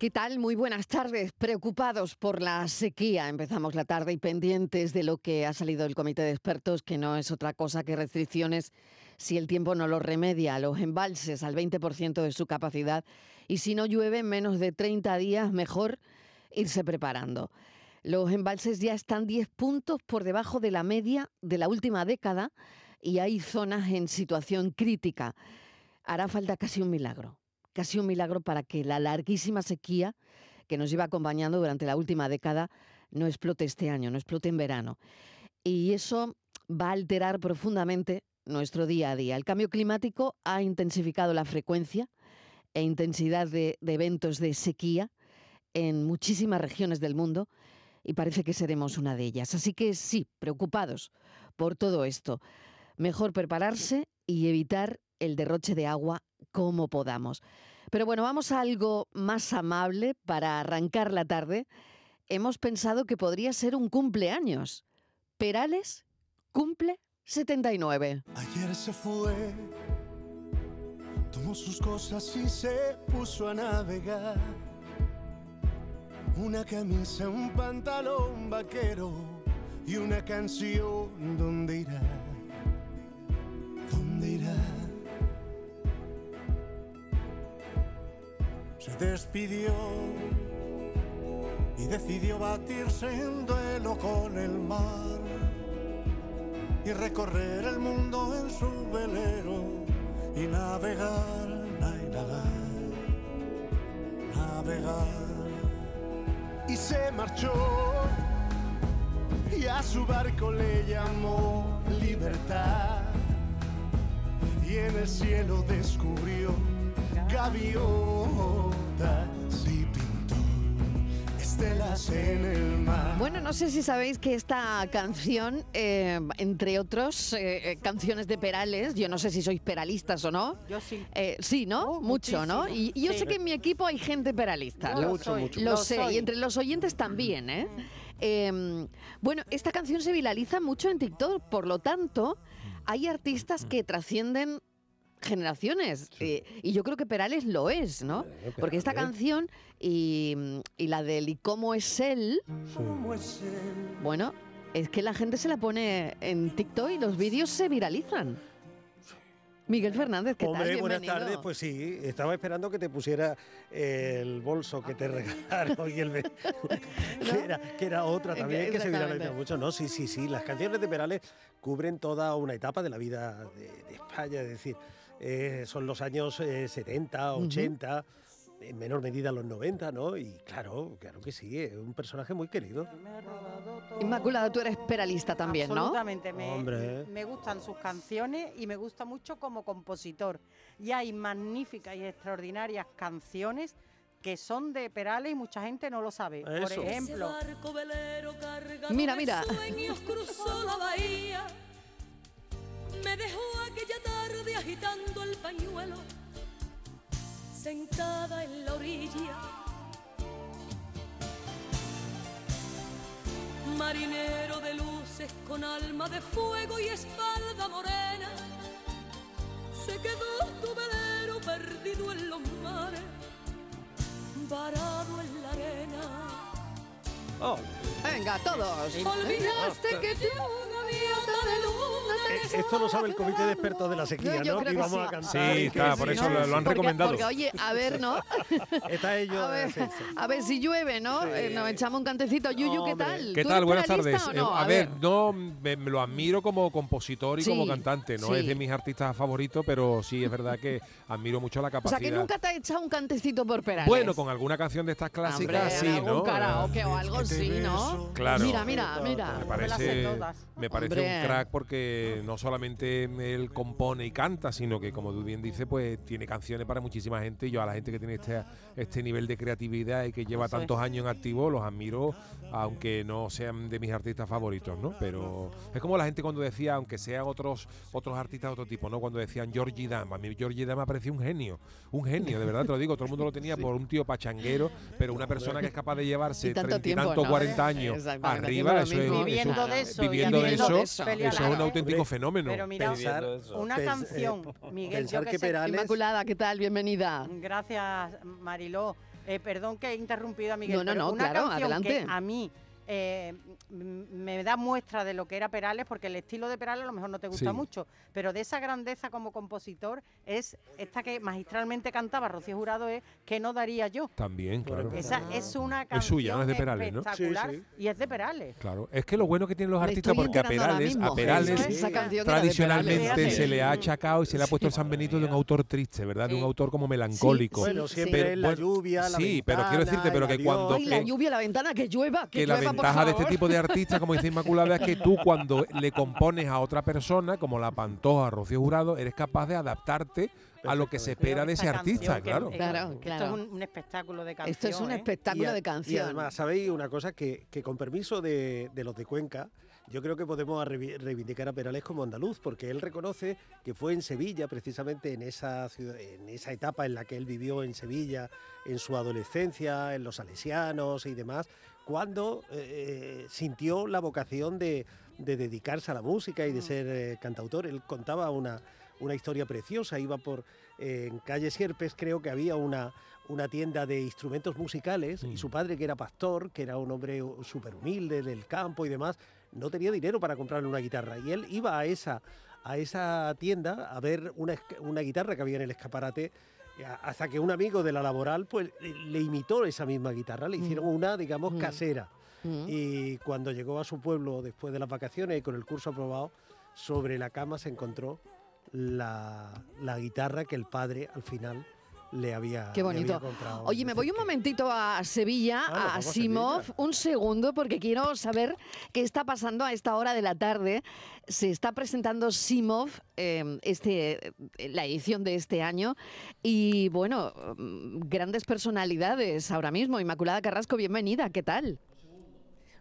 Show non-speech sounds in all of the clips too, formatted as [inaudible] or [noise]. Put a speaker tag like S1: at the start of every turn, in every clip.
S1: ¿Qué tal? Muy buenas tardes. Preocupados por la sequía. Empezamos la tarde y pendientes de lo que ha salido del comité de expertos, que no es otra cosa que restricciones si el tiempo no lo remedia, los embalses al 20% de su capacidad y si no llueve en menos de 30 días, mejor irse preparando. Los embalses ya están 10 puntos por debajo de la media de la última década y hay zonas en situación crítica. Hará falta casi un milagro casi un milagro para que la larguísima sequía que nos lleva acompañando durante la última década no explote este año, no explote en verano. Y eso va a alterar profundamente nuestro día a día. El cambio climático ha intensificado la frecuencia e intensidad de, de eventos de sequía en muchísimas regiones del mundo y parece que seremos una de ellas. Así que sí, preocupados por todo esto. Mejor prepararse y evitar el derroche de agua como podamos. Pero bueno, vamos a algo más amable para arrancar la tarde. Hemos pensado que podría ser un cumpleaños. Perales cumple 79.
S2: Ayer se fue, tomó sus cosas y se puso a navegar. Una camisa, un pantalón vaquero y una canción. ¿Dónde irá? ¿Dónde irá? Se despidió y decidió batirse en duelo con el mar y recorrer el mundo en su velero y navegar, navegar, navegar. Y se marchó y a su barco le llamó libertad y en el cielo descubrió gaviotas y pintó estelas en el mar.
S1: Bueno, no sé si sabéis que esta canción, eh, entre otros eh, eh, canciones de Perales, yo no sé si sois peralistas o no.
S3: Yo sí.
S1: Eh, sí, ¿no?
S3: Oh,
S1: mucho, ¿no? Y, yo
S3: Sí.
S1: sé que en mi equipo hay gente peralista.
S3: Yo lo
S1: Lo-
S3: soy,
S1: Lo
S3: lo
S1: sé,
S3: soy.
S1: y entre los oyentes también, ¿eh? Eh, bueno, esta canción se viraliza mucho en TikTok, por lo tanto, hay artistas que trascienden generaciones eh, y yo creo que Perales lo es, ¿no? Porque esta canción y, y la del ¿y cómo es él?
S2: ¿Cómo es él?
S1: Bueno, es que la gente se la pone en TikTok y los vídeos se viralizan. Miguel Fernández, ¿qué
S4: Hombre,
S1: tal?
S4: buenas tardes. Pues sí, estaba esperando que te pusiera el bolso que te regalaron y el [laughs] que, era, que era otra también que se viraliza mucho. No, sí, sí, sí. Las canciones de Perales cubren toda una etapa de la vida de, de España. Es decir, eh, son los años eh, 70, 80. En menor medida los 90, ¿no? Y claro, claro que sí, es un personaje muy querido.
S1: Inmaculada, tú eres peralista también, ¿no?
S3: Absolutamente. Me,
S4: Hombre.
S3: me gustan sus canciones y me gusta mucho como compositor. Y hay magníficas y extraordinarias canciones que son de Perales y mucha gente no lo sabe. Por
S4: Eso.
S3: ejemplo,
S1: Mira, mira.
S5: sueños cruzó la bahía. Me dejó aquella tarde agitando el pañuelo, sentada en la orilla. Marinero de luces con alma de fuego y espalda morena, se quedó tu velero perdido en los mares, varado en la arena.
S4: Oh,
S1: Venga, todos.
S5: Olvidaste que te
S4: esto lo sabe el comité de expertos de la sequía,
S1: No, yo
S4: ¿no?
S1: creo
S4: Y
S1: que
S4: vamos
S1: sí.
S4: a cantar.
S6: Sí,
S4: y
S6: está, por
S4: sí,
S6: eso lo- han
S1: Porque-
S6: recomendado.
S1: Porque, oye, a ver, ¿no? [laughs]
S4: Está ello.
S1: A ver,
S4: sí, sí.
S1: a ver si llueve, ¿no? Eh, nos echamos un cantecito. Yuyu, ¿qué tal?
S6: ¿Qué
S1: ¿Tú
S6: tal? Buenas tardes.
S1: o no?
S6: Eh, a, ver, no me, me lo admiro como compositor y
S1: Sí,
S6: como cantante. No
S1: sí.
S6: es de mis artistas favoritos, pero sí es verdad que admiro mucho la
S1: O
S6: capacidad.
S1: sea, que nunca te ha echado un cantecito por Perales.
S6: Bueno, con alguna canción de estas
S1: Hombre,
S6: clásicas, sí,
S1: algún
S6: ¿no?
S1: karaoke o algo sí, ¿no?
S6: Claro.
S1: Mira, mira, mira.
S6: Me parece, parece
S1: Hombre.
S6: un crack porque no solamente él compone y canta, sino que, como tú bien dices, pues tiene canciones para muchísima gente. Y yo a la gente que tiene este, este nivel de creatividad y que lleva
S3: Eso es.
S6: tantos años en activo, los admiro, aunque no sean de mis artistas favoritos, ¿no? Pero es como la gente cuando decía, aunque sean otros otros artistas de otro tipo, ¿no? Cuando decían Georgie Dam, a mí Georgie Dam me parecía un genio, un genio, de verdad te lo digo, todo el mundo lo tenía por un tío pachanguero, pero una persona que es capaz de llevarse
S1: Y tanto
S6: treinta y
S1: tiempo,
S6: tanto,
S1: ¿no?
S6: 40 años arriba, eso es.
S3: Viviendo
S6: eso-
S3: de eso,
S6: viviendo de eso eso. es un auténtico fenómeno.
S3: Pero mira,
S4: Pensar-
S3: una
S4: Pens-
S3: canción, [laughs]
S4: eh,
S3: Miguel, yo
S4: pensar
S3: que
S4: que
S3: sé-
S4: Perales-
S1: Inmaculada, ¿qué tal? Bienvenida.
S3: Gracias, Mariló. Eh, perdón que he interrumpido a Miguel.
S1: No, no,
S3: pero
S1: no,
S3: una
S1: claro,
S3: canción
S1: adelante.
S3: Que a mí eh, me da muestra de lo que era Perales, porque el estilo de Perales a lo mejor no te gusta
S6: Sí.
S3: mucho, pero de esa grandeza como compositor es esta que magistralmente cantaba Rocío Jurado, es que no daría yo.
S6: También, claro.
S3: Esa es una canción
S6: Es suya, no es de Perales, ¿no?
S3: espectacular
S4: Sí, sí.
S3: y es de Perales.
S6: Claro, es que lo bueno que tienen los artistas, porque a Perales, a Perales.
S1: Esa
S6: tradicionalmente
S1: Perales.
S6: se le ha achacado y se le ha puesto el San Benito de un autor triste, ¿verdad? De un autor como melancólico.
S4: Bueno,
S1: Sí,
S4: siempre
S1: sí.
S4: es la lluvia, la
S6: sí, pero quiero decirte, pero que cuando-
S1: Ay, la lluvia, la ventana, que llueva, que, llueva,
S6: ventaja de este tipo de artistas, como dice Inmaculada, es que tú cuando le compones a otra persona, como la Pantoja, Rocío Jurado, eres capaz de adaptarte a lo que se espera de ese artista,
S3: que-
S6: claro.
S3: eh,
S1: Claro,
S3: Esto es un, un espectáculo de canción.
S1: Esto es un
S3: ¿eh?
S1: espectáculo
S4: Y a-
S1: de
S4: Y
S1: canción.
S4: además, ¿sabéis una cosa? Que, que con permiso de, de los de Cuenca, yo creo que podemos reivindicar a Perales como andaluz, porque él reconoce que fue en Sevilla, precisamente en esa, ciudad, en esa etapa en la que él vivió en Sevilla, en su adolescencia, en los salesianos y demás, cuando eh, sintió la vocación de, de dedicarse a la música y de ser eh, cantautor. Él contaba una, una historia preciosa, iba por eh, en calle Sierpes, creo que había una, una tienda de instrumentos musicales y
S6: Mm.
S4: su padre, que era pastor, que era un hombre súper humilde del campo y demás, no tenía dinero para comprarle una guitarra. Y él iba a esa, a esa tienda a ver una, guitarra que había en el escaparate eh, hasta que un amigo de la laboral pues le, imitó esa misma guitarra, le hicieron una, digamos,
S1: Mm.
S4: casera.
S1: Mm.
S4: Y cuando llegó a su pueblo después de las vacaciones y con el curso aprobado, sobre la cama se encontró la, la guitarra que el padre al final le había,
S1: Qué
S4: le había
S1: bonito.
S4: comprado.
S1: Oye, me voy un momentito a Sevilla,
S4: Ah,
S1: a Simov, un segundo, porque quiero saber qué está pasando a esta hora de la tarde. Se está presentando Simov, eh, este, eh, la edición de este año, y bueno, mm, grandes personalidades ahora mismo. Inmaculada Carrasco, bienvenida, ¿qué tal?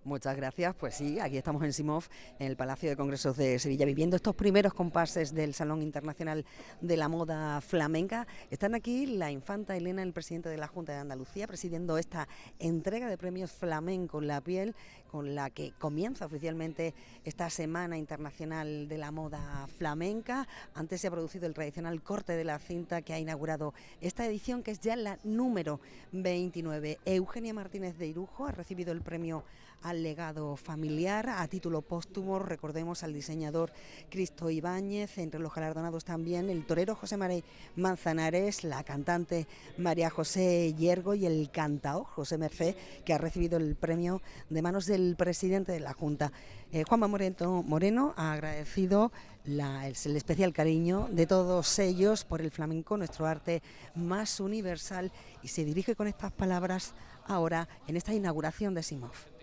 S7: Muchas gracias. Pues sí, aquí estamos en Simov, en el Palacio de Congresos de Sevilla, viviendo estos primeros compases del Salón Internacional de la Moda Flamenca. Están aquí la infanta Elena, el presidente de la Junta de Andalucía, presidiendo esta entrega de premios Flamenco en la piel, con la que comienza oficialmente esta Semana Internacional de la Moda Flamenca. Antes se ha producido el tradicional corte de la cinta que ha inaugurado esta edición, que es ya la número 29. Eugenia Martínez de Irujo ha recibido el premio al legado familiar. A título póstumo, recordemos al diseñador Cristo Ibáñez, entre los galardonados también el torero José María Manzanares, la cantante María José Yergo y el cantao José Mercé, que ha recibido el premio de manos del presidente de la Junta. Eh, Juanma Moreno, Moreno ha agradecido el, el especial cariño de todos ellos por el flamenco, nuestro arte más universal, y se dirige con estas palabras ahora en esta inauguración de Simov.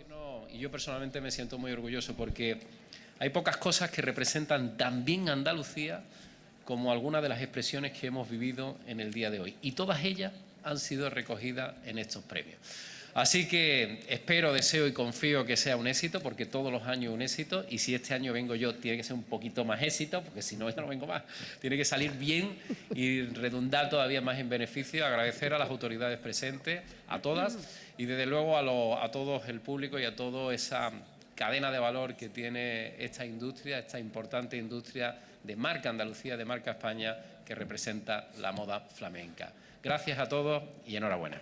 S8: Y yo personalmente me siento muy orgulloso porque hay pocas cosas que representan tan bien Andalucía como algunas de las expresiones que hemos vivido en el día de hoy. Y todas ellas han sido recogidas en estos premios. Así que espero, deseo y confío que sea un éxito, porque todos los años un éxito, y si este año vengo yo, tiene que ser un poquito más éxito, porque si no, yo no vengo más. Tiene que salir bien y redundar todavía más en beneficio. Agradecer a las autoridades presentes, a todas, y desde luego a, lo- todos el público y a toda esa cadena de valor que tiene esta industria, esta importante industria de marca Andalucía, de marca España, que representa la moda flamenca. Gracias a todos y enhorabuena.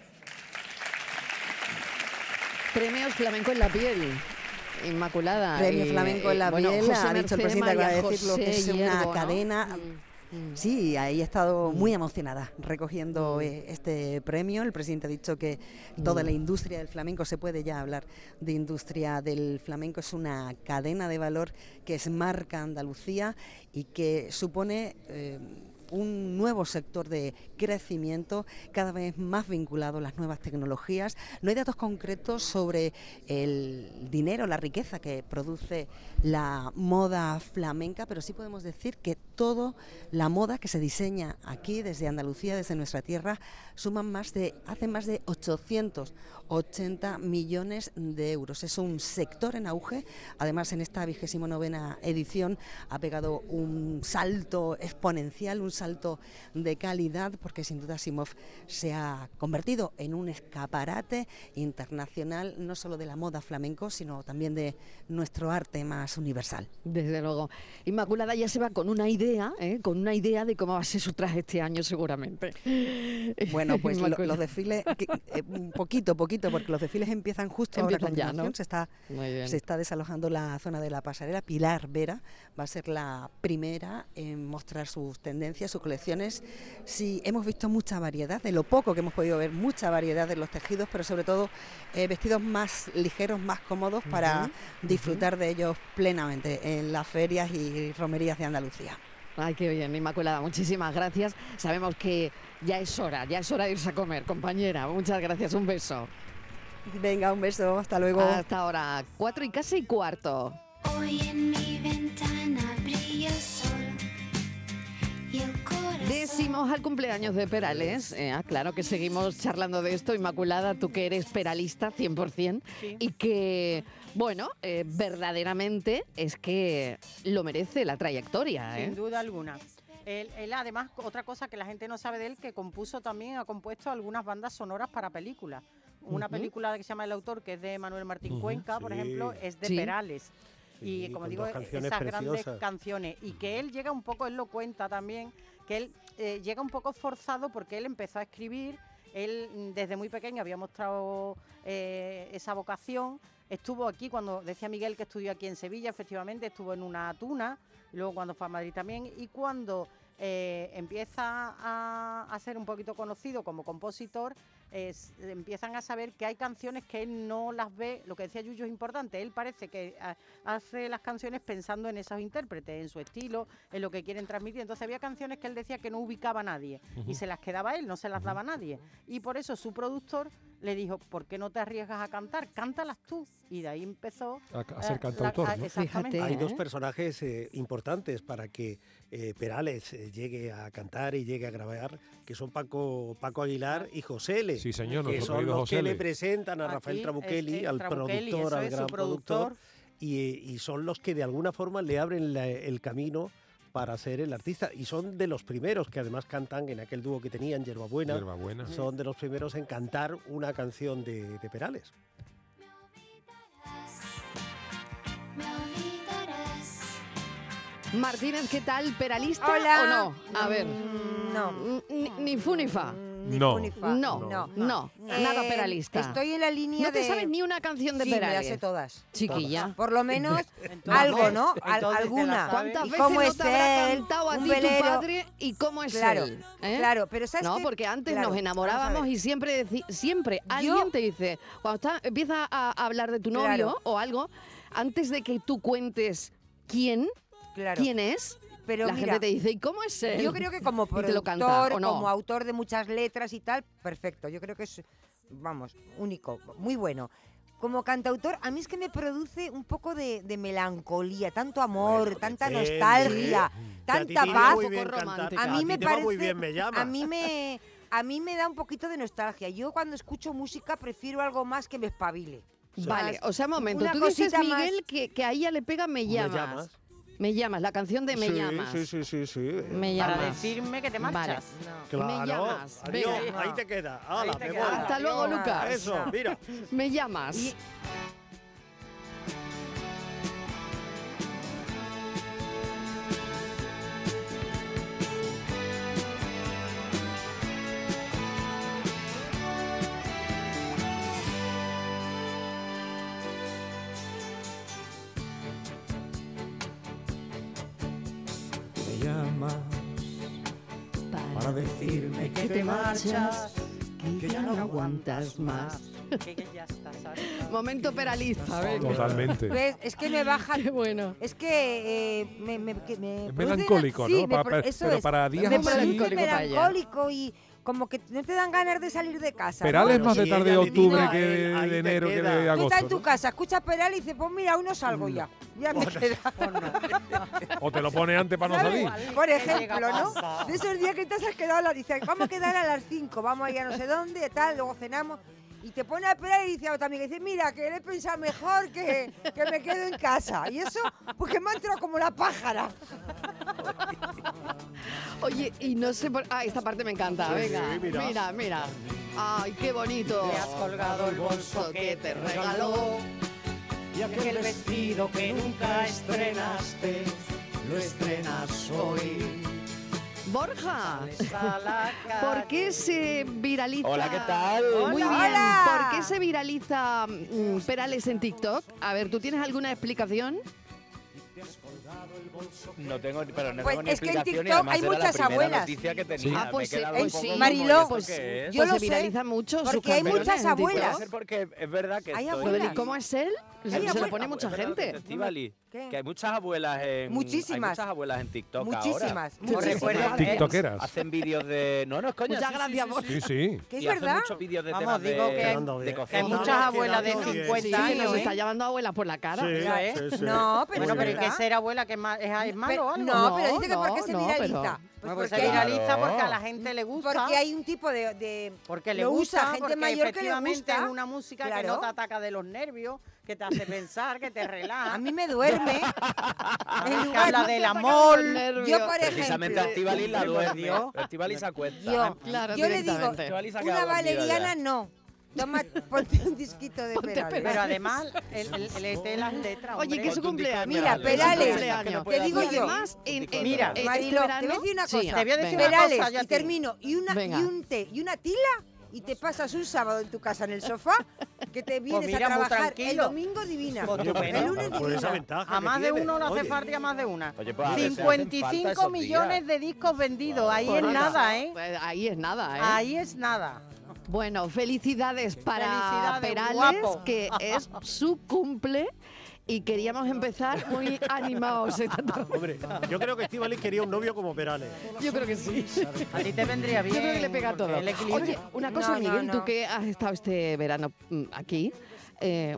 S1: Premios Flamenco en la piel. Inmaculada.
S7: Premio Flamenco en la
S1: eh, bueno,
S7: piel,
S1: José
S7: ha dicho el presidente,
S1: María
S7: de decirlo, que es una cadena.
S1: Mm, mm.
S7: Sí, ahí he estado muy emocionada recogiendo
S1: Mm.
S7: eh, este premio. El presidente ha dicho que toda la
S1: Mm.
S7: industria del flamenco, se puede ya hablar de industria del flamenco, es una cadena de valor que es marca Andalucía y que supone... eh, un nuevo sector de crecimiento cada vez más vinculado a las nuevas tecnologías. No hay datos concretos sobre el dinero, la riqueza que produce la moda flamenca, pero sí podemos decir que todo la moda que se diseña aquí desde Andalucía, desde nuestra tierra, suman más de hace más de 880 millones de euros. Es un sector en auge. Además, en esta vigésimo novena edición ha pegado un salto exponencial, un salto de calidad, porque sin duda Simov se ha convertido en un escaparate internacional, no solo de la moda flamenco, sino también de nuestro arte más universal.
S1: Desde luego. Inmaculada ya se va con un aire idea, ¿eh? con una idea de cómo va a ser su traje este año seguramente.
S7: Bueno, [laughs] pues lo- los desfiles, que- eh, un poquito, poquito, porque los desfiles empiezan justo ahora
S1: Empiezan ya,
S7: continuación.
S1: ¿no?
S7: Se está, se está desalojando la zona de la pasarela. Pilar Vera va a ser la primera en mostrar sus tendencias, sus colecciones. Sí, hemos visto mucha variedad, de lo poco que hemos podido ver, mucha variedad de los tejidos, pero sobre todo eh, vestidos más ligeros, más cómodos para disfrutar de ellos plenamente en las ferias y romerías de Andalucía.
S1: Ay, qué bien, Inmaculada, muchísimas gracias. Sabemos que ya es hora, ya es hora de irse a comer, compañera. Muchas gracias, un beso.
S7: Venga, un beso, hasta luego.
S1: Hasta ahora, cuatro y casi cuarto.
S9: Hoy en mi ventana
S1: Decimos al cumpleaños de Perales, eh, ah, claro que seguimos charlando de esto, Inmaculada, tú que eres peralista 100%
S3: Sí.
S1: y que, bueno, eh, verdaderamente es que lo merece la trayectoria. ¿eh?
S3: Sin duda alguna. Él, él, además, otra cosa que la gente no sabe de él, que compuso también, ha compuesto algunas bandas sonoras para películas. Una
S1: Ujú.
S3: película que se llama El Autor, que es de Manuel Martín
S4: Ujú,
S3: Cuenca, por
S4: sí.
S3: ejemplo, es de
S1: Sí.
S3: Perales. y
S4: Sí,
S3: como
S4: con
S3: digo, esas grandes
S4: preciosas.
S3: canciones. Y que él llega un poco, él lo cuenta también, que él eh, llega un poco forzado porque él empezó a escribir, él mm, desde muy pequeño había mostrado eh, esa vocación, estuvo aquí cuando, decía Miguel que estudió aquí en Sevilla, efectivamente, estuvo en una tuna, luego cuando fue a Madrid también, y cuando eh, empieza a, a ser un poquito conocido como compositor, es- empiezan a saber que hay canciones que él no las ve, lo que decía Yuyo es importante, él parece que ah, hace las canciones pensando en esos intérpretes, en su estilo, en lo que quieren transmitir, entonces había canciones que él decía que no ubicaba a nadie y se las quedaba él, no se las daba a nadie, y por eso su productor le dijo, ¿por qué no te arriesgas a cantar? Cántalas tú, y de ahí empezó
S6: A, a ser
S3: eh, la-
S6: cantautor,
S3: a-
S6: ¿no?
S3: exactamente.
S1: Fíjate.
S4: Hay dos
S1: ¿eh?
S4: personajes eh, importantes para que eh, Perales eh, llegue a cantar y llegue a grabar, que son Paco, Paco Aguilar y José L.
S6: Sí, señor,
S4: que son los que le presentan a Rafael Trabuchelli, al
S3: Trabuchelli,
S4: productor, al gran productor,
S3: productor.
S4: y, eh, y son los que de alguna forma le abren la- el camino para ser el artista. Y son de los primeros que además cantan en aquel dúo que tenían, Yerbabuena.
S6: Hierbabuena.
S4: Son de los primeros en cantar una canción de, de Perales.
S1: Martínez, ¿qué tal? ¿Peralista
S10: Hola.
S1: o no? A ver.
S10: Mm, No.
S1: Mm, Ni, ni fu ni
S6: No.
S10: fu ni fa.
S1: No,
S10: no.
S1: no, nada
S10: Eh,
S1: peralista.
S10: Estoy en la línea
S1: no te
S10: de...
S1: sabes ni una canción de
S10: sí, me
S1: Perales.
S10: las sé todas.
S1: Chiquilla.
S10: Por lo menos [laughs]
S3: Entonces-
S10: algo, ¿no? Al-
S3: te
S10: alguna.
S1: ¿Cuántas
S10: ¿Y
S1: veces
S10: cómo
S1: no
S10: es
S1: te habrá
S10: él?
S1: cantado a
S10: Un
S1: ti tu padre y cómo es
S10: Claro,
S1: él? ¿eh?
S10: claro, pero ¿sabes
S1: No, porque antes
S10: Claro,
S1: nos enamorábamos y siempre siempre alguien te dice, cuando está, empieza a hablar de tu novio
S10: Claro.
S1: o algo, antes de que tú cuentes quién,
S10: Claro.
S1: quién es,
S10: Pero
S1: la
S10: mira,
S1: gente te dice, ¿y cómo es él?
S10: Yo creo que como [laughs]
S1: canta,
S10: productor,
S1: ¿o no?
S10: como autor de muchas letras y tal, perfecto. Yo creo que es, vamos, único, muy bueno. Como cantautor, a mí es que me produce un poco de, de melancolía, tanto amor,
S4: Bueno,
S10: tanta
S4: depende.
S10: nostalgia,
S4: te
S10: tanta paz.
S1: poco romántica.
S10: A mí me parece,
S4: muy bien, me llama.
S10: a mí me, a mí me da un poquito de nostalgia. Yo cuando escucho música prefiero algo más que me espabile.
S1: Vale, o sea, momento,
S10: una
S1: tú dices,
S10: cosita más-
S1: Miguel, que, que a ella le pega Me llamas.
S4: Me llamas.
S1: Me llamas, la canción de Me
S4: sí,
S1: llamas.
S4: Sí, sí, sí, sí.
S1: Me
S3: Para
S1: llamas.
S3: decirme que te
S1: Vale.
S3: marchas.
S4: Claro.
S1: Me llamas.
S4: Adiós,
S1: Venga.
S4: ahí te queda. Hala,
S3: Ahí te
S4: me
S3: queda.
S4: voy.
S1: Hasta luego. Lucas.
S4: Eso, mira. [laughs]
S1: Me llamas.
S10: Y-
S2: te marchas,
S1: que ya no aguantas más.
S3: Que, que ya estás harta.
S1: Momento peralista.
S6: Totalmente.
S10: ¿Ves? Es que me baja
S1: Qué bueno.
S10: Es que eh, me, me, que me
S6: Es
S10: produce
S6: melancólico,
S10: sí,
S6: ¿no?
S10: me pro-
S6: pe-
S10: eso
S6: pero
S10: es.
S6: para días
S10: me
S1: así-
S10: produce
S1: melancólico
S10: y como que no te dan ganas de salir de casa. ¿no?
S6: Perales
S4: Bueno,
S6: más de tarde de octubre que de enero que de
S10: Tú
S6: agosto.
S10: estás en tu
S6: ¿no?
S10: casa, escuchas Peral y dices, pues mira, aún no salgo ya. Ya me queda.
S6: O te lo pone antes para no salir.
S10: Por ejemplo, ¿no? De esos días que te has quedado a la dice, vamos a quedar a las 5, vamos a ir a no sé dónde, tal, luego cenamos. Y te pone a esperar y dice a otra amiga, dice, mira, que le he pensado mejor que, que me quedo en casa. Y eso, pues que me ha entrado como la pájara.
S1: Oye, y no sé por... Ah, esta parte me encanta,
S4: Sí,
S1: venga.
S4: mira.
S1: mira, mira. Ay, qué bonito.
S3: Le has colgado el bolso que te regaló
S2: y aquel vestido que nunca estrenaste. lo estrenas hoy.
S1: Borja, ¿por qué se viraliza?
S11: Hola, ¿qué tal?
S1: Muy
S10: Hola,
S1: bien.
S10: hola.
S1: ¿Por qué se viraliza mm, Perales en TikTok? A ver, ¿tú tienes alguna explicación?
S11: No tengo, pero no
S10: Pues
S11: tengo ni
S10: es que en TikTok hay muchas abuelas.
S11: noticia que
S6: Sí.
S11: tenía.
S1: Ah, pues
S11: quedado
S1: sí, pues sí.
S10: Mariló,
S11: ¿esto
S10: pues yo
S1: pues
S10: lo
S1: se
S10: sé,
S1: mucho
S10: porque hay muchas abuelas.
S11: Porque es verdad que
S10: Hay
S11: estoy-
S10: abuelas.
S1: ¿Cómo es él? Se,
S10: Hay
S1: se lo
S10: abuelas.
S1: pone mucha gente.
S10: ¿Qué?
S11: que hay muchas abuelas en
S10: Muchísimas.
S11: hay muchas abuelas en TikTok
S10: Muchísimas.
S11: ahora.
S10: Muchísimas.
S3: que
S6: TikTokeras.
S11: Hacen vídeos de no, no es coña.
S1: Muchas
S11: sí, sí,
S1: gracias,
S11: sí,
S1: Borja.
S11: sí.
S6: Sí, sí.
S10: Que es
S11: y hacen
S10: verdad.
S11: muchos vídeos de
S3: Vamos,
S11: temas
S3: digo
S11: de,
S3: que hay-
S11: de
S3: que
S11: cocina.
S3: hay muchas abuelas de
S2: quedando bien.
S3: 50
S1: Sí,
S3: años,
S1: nos
S3: ¿eh?
S1: está llamando abuela por la cara.
S2: Sí,
S3: ¿eh?
S2: sí, sí.
S10: No, pero
S3: Bueno, pero ¿y
S10: verdad.
S3: qué ser abuela que es, ma- es, es malo o algo?
S10: No,
S1: No,
S10: pero dice que
S1: no,
S10: por qué se
S1: no,
S10: viraliza.
S1: pero-
S10: Pues
S3: se
S10: porque, hay,
S3: viraliza porque a la gente le gusta.
S10: porque hay un tipo de, de-
S3: Porque le
S10: lo
S3: gusta,
S10: usa gente
S3: porque
S10: mayor que le
S3: efectivamente
S10: gusta.
S3: es una música que
S10: Claro.
S3: no te ataca de los nervios, que te hace pensar, que te [laughs] relaja.
S10: A mí me duerme. [laughs] en
S3: que habla del amor.
S10: Yo, por
S11: Precisamente
S10: ejemplo,
S11: Estíbaliz [laughs] la duerme. Se acuesta.
S10: yo,
S1: Claro,
S10: yo le digo,
S11: se
S10: una valeriana
S11: ya.
S10: no. Toma, ponte un disquito de
S1: Ponte
S10: Perales.
S3: Pero además, el, el, el este de las letras.
S1: Oye,
S3: hombre.
S1: que es su cumpleaños.
S10: Mira,
S11: Perales.
S10: Perales, te digo yo.
S1: además, en, en-
S3: Mira,
S1: este
S10: te voy a decir una
S1: Sí,
S10: cosa.
S3: Te voy a decir
S1: venga.
S3: una
S10: Perales,
S3: cosa,
S10: y
S3: te-
S10: termino, y, una,
S1: Venga.
S10: y un té y una tila, y te pasas un sábado en tu casa en el sofá, que te vienes
S3: mira,
S10: a trabajar el domingo divina.
S3: Pues
S10: el lunes
S2: Por esa
S10: divina.
S2: ventaja
S3: A más de uno le hace
S2: Oye,
S3: falta y a más de una.
S11: Oye, pues a veces hacen falta
S3: 55
S11: esos
S3: millones de discos vendidos. Ahí es nada, ¿eh?
S1: Pues ahí es nada, ¿eh?
S3: Ahí es nada.
S1: Bueno, felicidades para
S3: Felicidades,
S1: Perales,
S3: guapo.
S1: que es su cumple. Y queríamos empezar muy animados esta [laughs] tarde.
S2: Hombre, yo creo que Estivaliz quería un novio como Perales.
S1: Yo creo que sí.
S3: A ti te vendría bien.
S1: Yo creo que le pega todo. Oye, una cosa,
S10: No, no,
S1: Miguel, tú que has estado este verano mm, aquí, eh,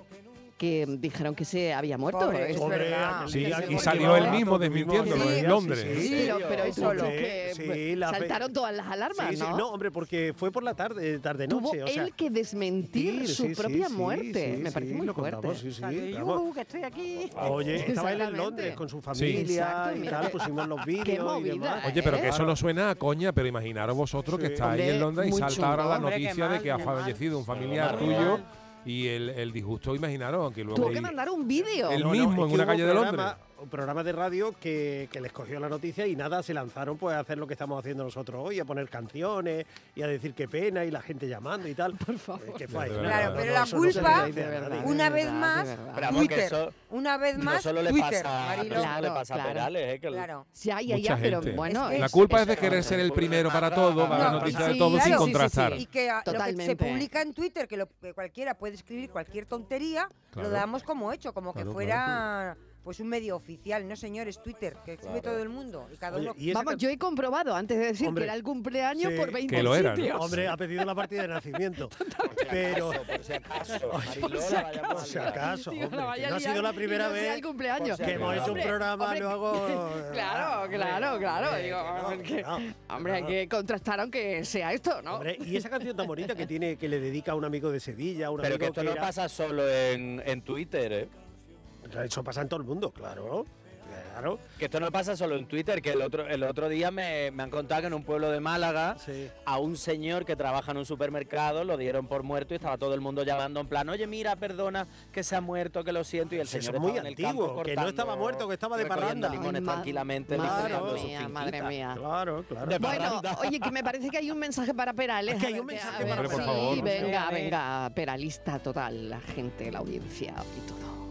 S1: que dijeron que se había muerto.
S10: Pobre,
S1: Es
S2: Hombre,
S1: verdad.
S6: Sí, y salió él mismo desmintiéndolo
S2: sí,
S6: en Londres.
S2: sí, sí.
S1: Pero, tú,
S10: solo.
S1: que
S2: Sí, la fe-
S1: saltaron todas las alarmas,
S2: Sí, sí,
S1: ¿no?
S2: no, hombre, porque fue por la tarde, tarde
S1: Tuvo
S2: noche. o sea,
S1: él que desmentir
S2: sí,
S1: su propia
S2: sí,
S1: muerte.
S2: sí,
S1: Me parece
S2: sí,
S1: muy
S2: lo
S1: fuerte.
S2: contamos, sí, sí, vamos.
S3: "Yujú, que estoy aquí.
S2: Oye, [laughs] estaba él en. Londres con su familia y tal, [laughs] pusimos los vídeos y
S1: movida,
S2: demás.
S1: ¿eh?
S6: Oye, pero que eso no suena a coña, pero imaginaros vosotros que estáis en Londres y salta ahora la noticia de que ha fallecido un familiar tuyo y el, el disgusto, imaginaros, aunque luego...
S1: Tuvo que mandar un vídeo.
S6: El
S2: No, no,
S6: mismo
S2: es
S6: en
S2: que
S6: una calle de
S2: programa-
S6: Londres.
S2: Un programa de radio que, que les cogió la noticia y nada, se lanzaron pues a hacer lo que estamos haciendo nosotros hoy, a poner canciones y a decir qué pena y la gente llamando y tal. [laughs] Por
S1: favor.
S6: Verdad.
S10: Claro,
S6: No,
S10: pero
S2: no,
S10: la
S2: no le
S10: culpa, una vez
S1: verdad,
S10: más, Twitter.
S11: eso
S10: Una vez
S11: no
S10: más,
S11: solo le
S10: Twitter,
S11: pasa, no
S10: Marilo.
S11: solo le
S1: Claro,
S11: pasa a. Perales, eh, que
S10: Claro.
S1: Ya, ya,
S6: Mucha
S1: ya, pero
S6: gente.
S1: bueno.
S10: Es
S6: La culpa es
S1: es-
S6: de querer ser el primero para todo, dar la
S10: No,
S6: noticia de todo sin contrastar.
S10: Y que, a- lo que se publica en Twitter, que, que cualquiera puede escribir cualquier tontería, lo damos como hecho, como que fuera pues un medio oficial. No, señores, Twitter, que escribe
S11: Claro.
S10: todo el mundo. Y cada
S2: Oye,
S10: uno...
S2: y
S1: Vamos, yo he comprobado antes de decir
S2: Hombre,
S1: que era el cumpleaños
S2: sí.
S1: por 20
S6: Que lo era.
S2: Hombre, ha pedido la partida de nacimiento. [laughs] Pero,
S11: por si acaso,
S2: por si acaso, si que no ha sido la primera
S1: no
S2: vez
S1: el cumpleaños.
S2: que hemos hecho un programa [laughs]
S1: hombre,
S2: luego.
S1: Claro, claro, claro.
S2: Hombre,
S1: Digo,
S2: que no,
S1: que-
S2: que no,
S1: hombre, hay que contrastar aunque sea esto, ¿no?
S2: Hombre, y esa canción tan bonita que tiene que le dedica a un amigo de Sevilla, un
S11: Pero
S2: amigo
S11: que esto no
S2: era-
S11: pasa solo en, en Twitter, ¿eh?
S2: Eso pasa en todo el mundo, claro. Claro.
S11: Que esto no pasa solo en Twitter, que el otro, el otro día me, me han contado que en un pueblo de Málaga
S2: Sí.
S11: a un señor que trabaja en un supermercado lo dieron por muerto y estaba todo el mundo llamando en plan, oye mira, perdona, que se ha muerto, que lo siento, y el
S2: Eso es
S11: señor
S2: muy
S11: estaba en el campo
S2: antiguo, que no
S11: cortando-
S2: estaba muerto, que estaba de parranda.
S11: limones
S1: Ay,
S11: tranquilamente.
S1: madre mía, madre mía.
S2: Claro, claro.
S11: De
S1: Bueno, oye, que me parece que hay un mensaje para Perales.
S2: Es que hay un mensaje
S1: ver,
S2: para
S1: sí,
S6: Perales. Favor.
S1: venga, venga, peralista total, la gente, la audiencia y todo.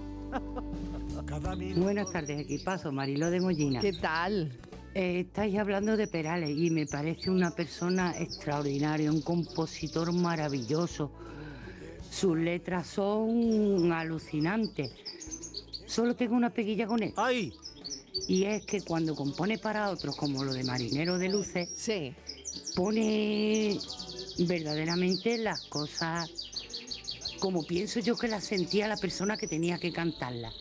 S12: Buenas tardes, equipazo. Marilo de Mollina.
S1: ¿Qué tal?
S12: Eh, estáis hablando de Perales y me parece una persona extraordinaria, un compositor maravilloso. Sus letras son alucinantes. Solo tengo una peguilla con él.
S2: ¡Ay!
S12: Y es que cuando compone para otros, como lo de Marinero de Luces,
S1: Sí.
S12: pone verdaderamente las cosas como pienso yo que las sentía la persona que tenía que cantarlas.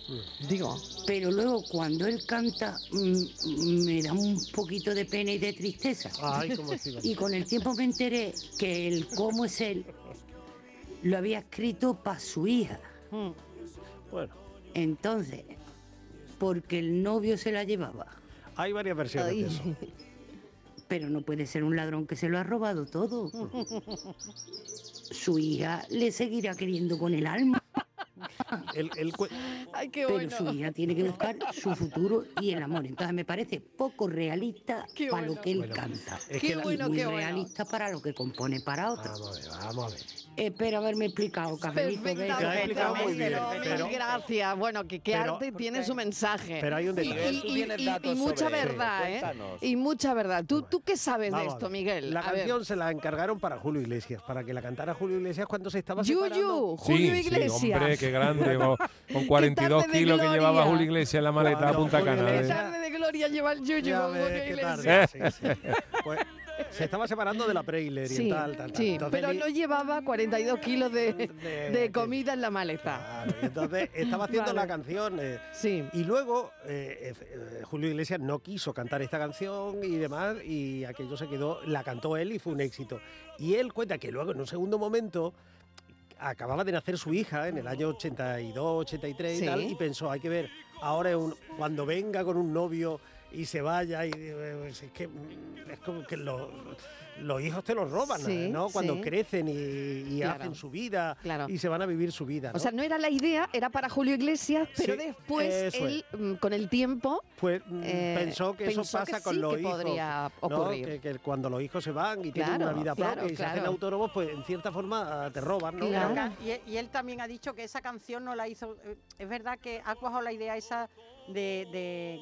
S1: Digo,
S12: Pero luego cuando él canta mm, me da un poquito de pena y de tristeza.
S2: ¡Ay, cómo [laughs] estoy
S12: Y con el tiempo me enteré que el cómo es él lo había escrito para su hija.
S3: Mm.
S2: Bueno,
S12: Entonces, porque el novio se la llevaba.
S2: hay varias versiones
S1: ay,
S2: de eso. [laughs]
S12: Pero no puede ser un ladrón que se lo ha robado todo. [laughs] Su hija le seguirá queriendo con el alma.
S1: Ay, qué
S12: pero
S1: bueno.
S12: su hija tiene que buscar su futuro y el amor. Entonces me parece poco realista
S1: Qué
S12: para
S1: bueno.
S12: lo que él
S4: Bueno,
S12: canta.
S4: es que
S1: bueno,
S12: muy
S1: qué bueno.
S12: realista para lo que compone para otros.
S4: Vamos a ver, vamos a ver.
S12: Espero haberme explicado,
S4: ha
S1: Perfectamente,
S4: explicado muy bien,
S1: no, mil
S4: pero-
S1: gracias. Bueno, que, que
S4: pero-
S1: arte tiene su mensaje.
S4: Pero hay un
S1: Y-
S4: detalle.
S1: y, mucha verdad, ¿eh?
S11: cuéntanos.
S1: Y mucha verdad. ¿Tú, tú qué sabes de
S4: Vamos
S1: esto. Miguel?
S4: La
S1: A ver.
S4: canción se la encargaron para Julio Iglesias, para que la cantara Julio Iglesias cuando se estaba
S1: Yuyu,
S4: separando.
S1: Julio
S6: sí,
S1: Iglesias.
S6: Sí, hombre, qué grande. Con, con 42
S1: tarde de
S6: kilos que llevaba. Julio Iglesias en la maleta a Punta Cana.
S1: Qué
S6: ¿eh?
S1: Tarde de gloria lleva el Yuyu con Julio Iglesias.
S4: tarde, sí, sí. Pues, se estaba separando de la Preiller y
S1: Sí,
S4: tal, tal, tal.
S1: sí,
S4: Entonces
S1: pero no llevaba 42 kilos de,
S4: de-
S1: de comida en la maleta.
S4: Claro, entonces estaba haciendo
S1: Vale.
S4: la canción. eh,
S1: Sí.
S4: y luego eh, eh, Julio Iglesias no quiso cantar esta canción y demás, y aquello se quedó, la cantó él y fue un éxito. Y él cuenta que luego en un segundo momento acababa de nacer su hija en el año 82, 83
S1: Sí.
S4: y tal, y pensó, hay que ver, ahora un- cuando venga con un novio y se vaya, y eh, pues, es que mm, es como que lo- los hijos te los roban,
S1: Sí,
S4: ¿no? Cuando
S1: sí.
S4: crecen y, y
S1: Claro.
S4: hacen su vida
S1: Claro.
S4: y se van a vivir su vida.
S1: O sea, no era la idea, era para Julio Iglesias, pero
S4: Sí,
S1: después él, mm, con el tiempo,
S4: pues mm,
S1: eh,
S4: pensó que eso
S1: que
S4: pasa con
S1: sí
S4: los
S1: que
S4: hijos.
S1: podría.
S4: Que, que cuando los hijos se van y tienen una vida
S1: claro,
S4: propia y se hacen autónomos, pues en cierta forma ah, te roban, ¿no?
S3: Y, y él también ha dicho que esa canción no la hizo. eh, Es verdad que ha cuajado la idea esa de,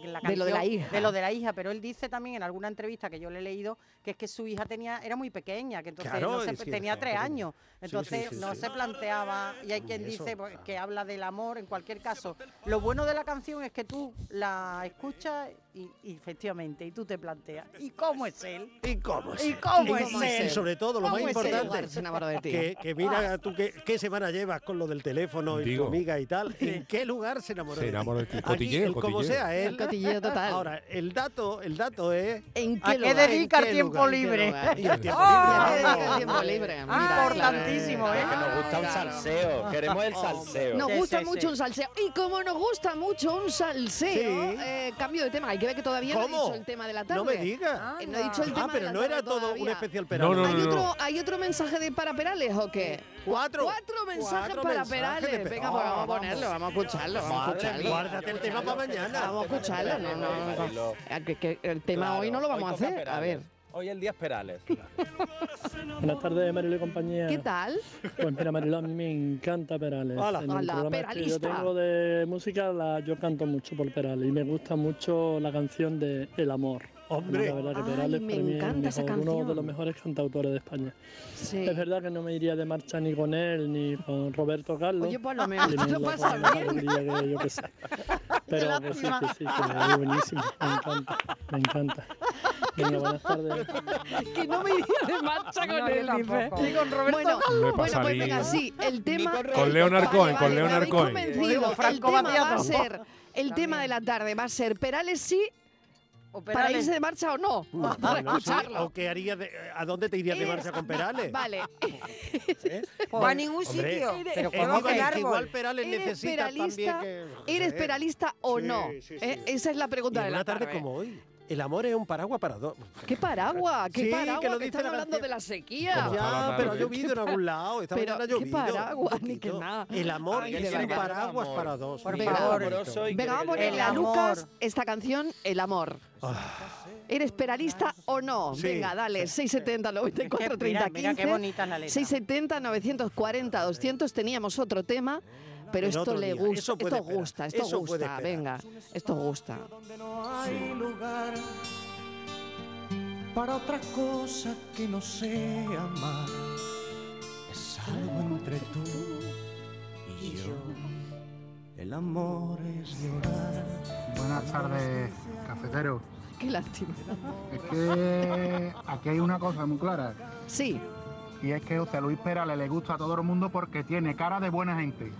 S3: de la
S1: De lo de la
S3: canción-
S1: hija.
S3: de lo de la hija, pero él dice también en alguna entrevista que yo le he leído que es que su hija tenía era muy pequeña, que entonces
S4: Claro,
S3: no se-
S4: es que
S3: tenía tres
S4: pequeña.
S3: años,
S4: Sí,
S3: entonces
S4: sí, sí,
S3: no
S4: sí.
S3: se planteaba y hay quien
S4: eso,
S3: dice pues,
S4: claro.
S3: que habla del amor en cualquier caso. Lo bueno de la canción es que tú la escuchas y, y efectivamente y tú te planteas ¿y [laughs] cómo es él?
S4: ¿Y cómo es?
S3: ¿Y
S4: él?
S3: cómo
S1: es
S4: Y
S1: él?
S4: sobre todo, lo
S3: ¿Cómo
S4: más
S3: él?
S4: importante,
S1: Igual se enamoró de ti.
S4: que, que mira tú qué, qué semana llevas con lo del teléfono y tu
S6: Digo.
S4: amiga y tal, ¿en qué lugar se enamoró
S6: Se
S4: de ti?
S6: enamoró de ti.
S4: Aquí,
S6: Cotilleo,
S4: el como
S6: cotilleo.
S4: sea
S1: El
S4: él.
S1: cotilleo total.
S4: Ahora, el dato, el dato es...
S1: ¿En
S3: ¿A
S1: qué
S3: qué
S1: lugar?
S3: dedica el
S4: qué
S3: tiempo
S4: lugar?
S3: libre?
S4: Y el tiempo [laughs]
S1: ¿Y a qué
S4: libre.
S1: dedica el tiempo libre? Mira,
S3: importantísimo. ¿eh?
S11: Que nos gusta un salseo, queremos el salseo.
S1: Nos gusta mucho un salseo. Y como nos gusta mucho un salseo, eh, cambio de tema. Que todavía no he
S4: ¿Cómo?
S1: dicho el tema de la tarde.
S4: No me digas.
S1: Eh, no he dicho el
S4: Ah,
S1: tema de
S4: pero
S1: la
S4: no era todo
S1: todavía.
S4: un especial
S6: No,
S4: Perales.
S6: no,
S1: ¿Hay,
S6: no,
S1: otro, ¿Hay otro mensaje de para Perales o qué?
S4: Cuatro.
S1: Cuatro mensajes
S4: Cuatro
S1: para
S4: mensajes
S1: Perales. Venga, pues vamos a ponerlo, vamos a escucharlo, vamos a escucharlo.
S4: Guárdate el tema para mañana.
S1: Vamos a escucharlo. No, no. Ah, el tema hoy no lo vamos a hacer. A ver,
S11: Hoy el día es Perales.
S13: Buenas tardes, Marilo y compañía.
S1: ¿qué tal?
S13: Pues mira, Marilo, a mí me encanta Perales.
S4: Hola.
S13: En
S1: Hola,
S13: el programa que yo tengo de música, la, yo canto mucho por Perales y me gusta mucho la canción de El Amor.
S4: Hombre.
S13: La verdad que
S1: Ay, me encanta esa
S13: mejor- uno de
S1: canción.
S13: los mejores cantautores de España.
S1: Sí.
S13: Es verdad que no me iría de marcha ni con él ni con Roberto Carlos.
S1: Oye, por lo menos lo
S13: con
S1: bien.
S13: que yo que sé. [laughs] Pero que sí, que sí, que es buenísimo. Me encanta, me encanta. [laughs] Venga, buenas tardes.
S1: Que no me iría de marcha con
S10: No,
S1: él,
S10: tampoco.
S3: Y con Roberto
S1: Bueno,
S6: Hombre,
S1: bueno, pues venga, sí, el tema...
S6: Con Leonard Cohen,
S1: vale,
S6: con Leonard Cohen.
S1: El tema va a ser, el tema de la tarde va a ser Perales sí
S3: O
S1: para irse de marcha o no,
S4: No,
S1: para
S4: no, sí.
S1: escucharlo.
S4: ¿O qué harías de- ¿A dónde te irías de marcha con Perales?
S1: Vale, [laughs]
S4: ¿Eh?
S10: Pues a ningún
S4: Hombre,
S10: sitio. Pero
S4: Eh, que igual Perales
S1: ¿Eres
S4: necesita también que...
S1: ¿eres peralista o
S4: Sí,
S1: no?
S4: sí, sí.
S1: Eh, Esa es la pregunta de
S4: una
S1: la
S4: tarde
S1: tarde.
S4: como hoy, el amor es un paraguas para dos.
S1: ¿Qué paraguas? ¿Qué
S4: Sí, que
S1: paraguas?
S4: lo
S1: Que, están
S4: la
S1: hablando de la sequía.
S4: Ya, pero ha llovido en algún lado. Esta
S1: Pero,
S4: mañana ha
S1: ¿qué
S4: llovido. un
S1: paraguas? Ni que nada.
S4: El amor
S1: Ay,
S4: es un paraguas
S11: Amor.
S4: para dos.
S3: Por favor.
S1: Venga, vamos a
S11: que-
S1: ponerle a Lucas esta canción, El amor. ¿Eres peralista o no?
S4: Sí,
S1: Venga, dale, 670 94
S3: Es que
S1: 30
S3: mira, mira
S1: 15.
S3: qué bonita la letra.
S1: 670 940 200 teníamos otro tema, pero
S4: En
S1: esto le gusta, esto
S4: esperar.
S1: gusta, esto
S4: Eso
S1: gusta, venga, esto gusta.
S2: donde no hay lugar para otra cosa que no sea amar. Es algo entre tú y yo. El amor es llorar.
S14: Buenas tardes, cafetero.
S1: Qué lástima.
S14: Es que aquí hay una cosa muy clara.
S1: Sí,
S14: Y es que José Luis Perales le gusta a todo el mundo porque tiene cara de buena gente.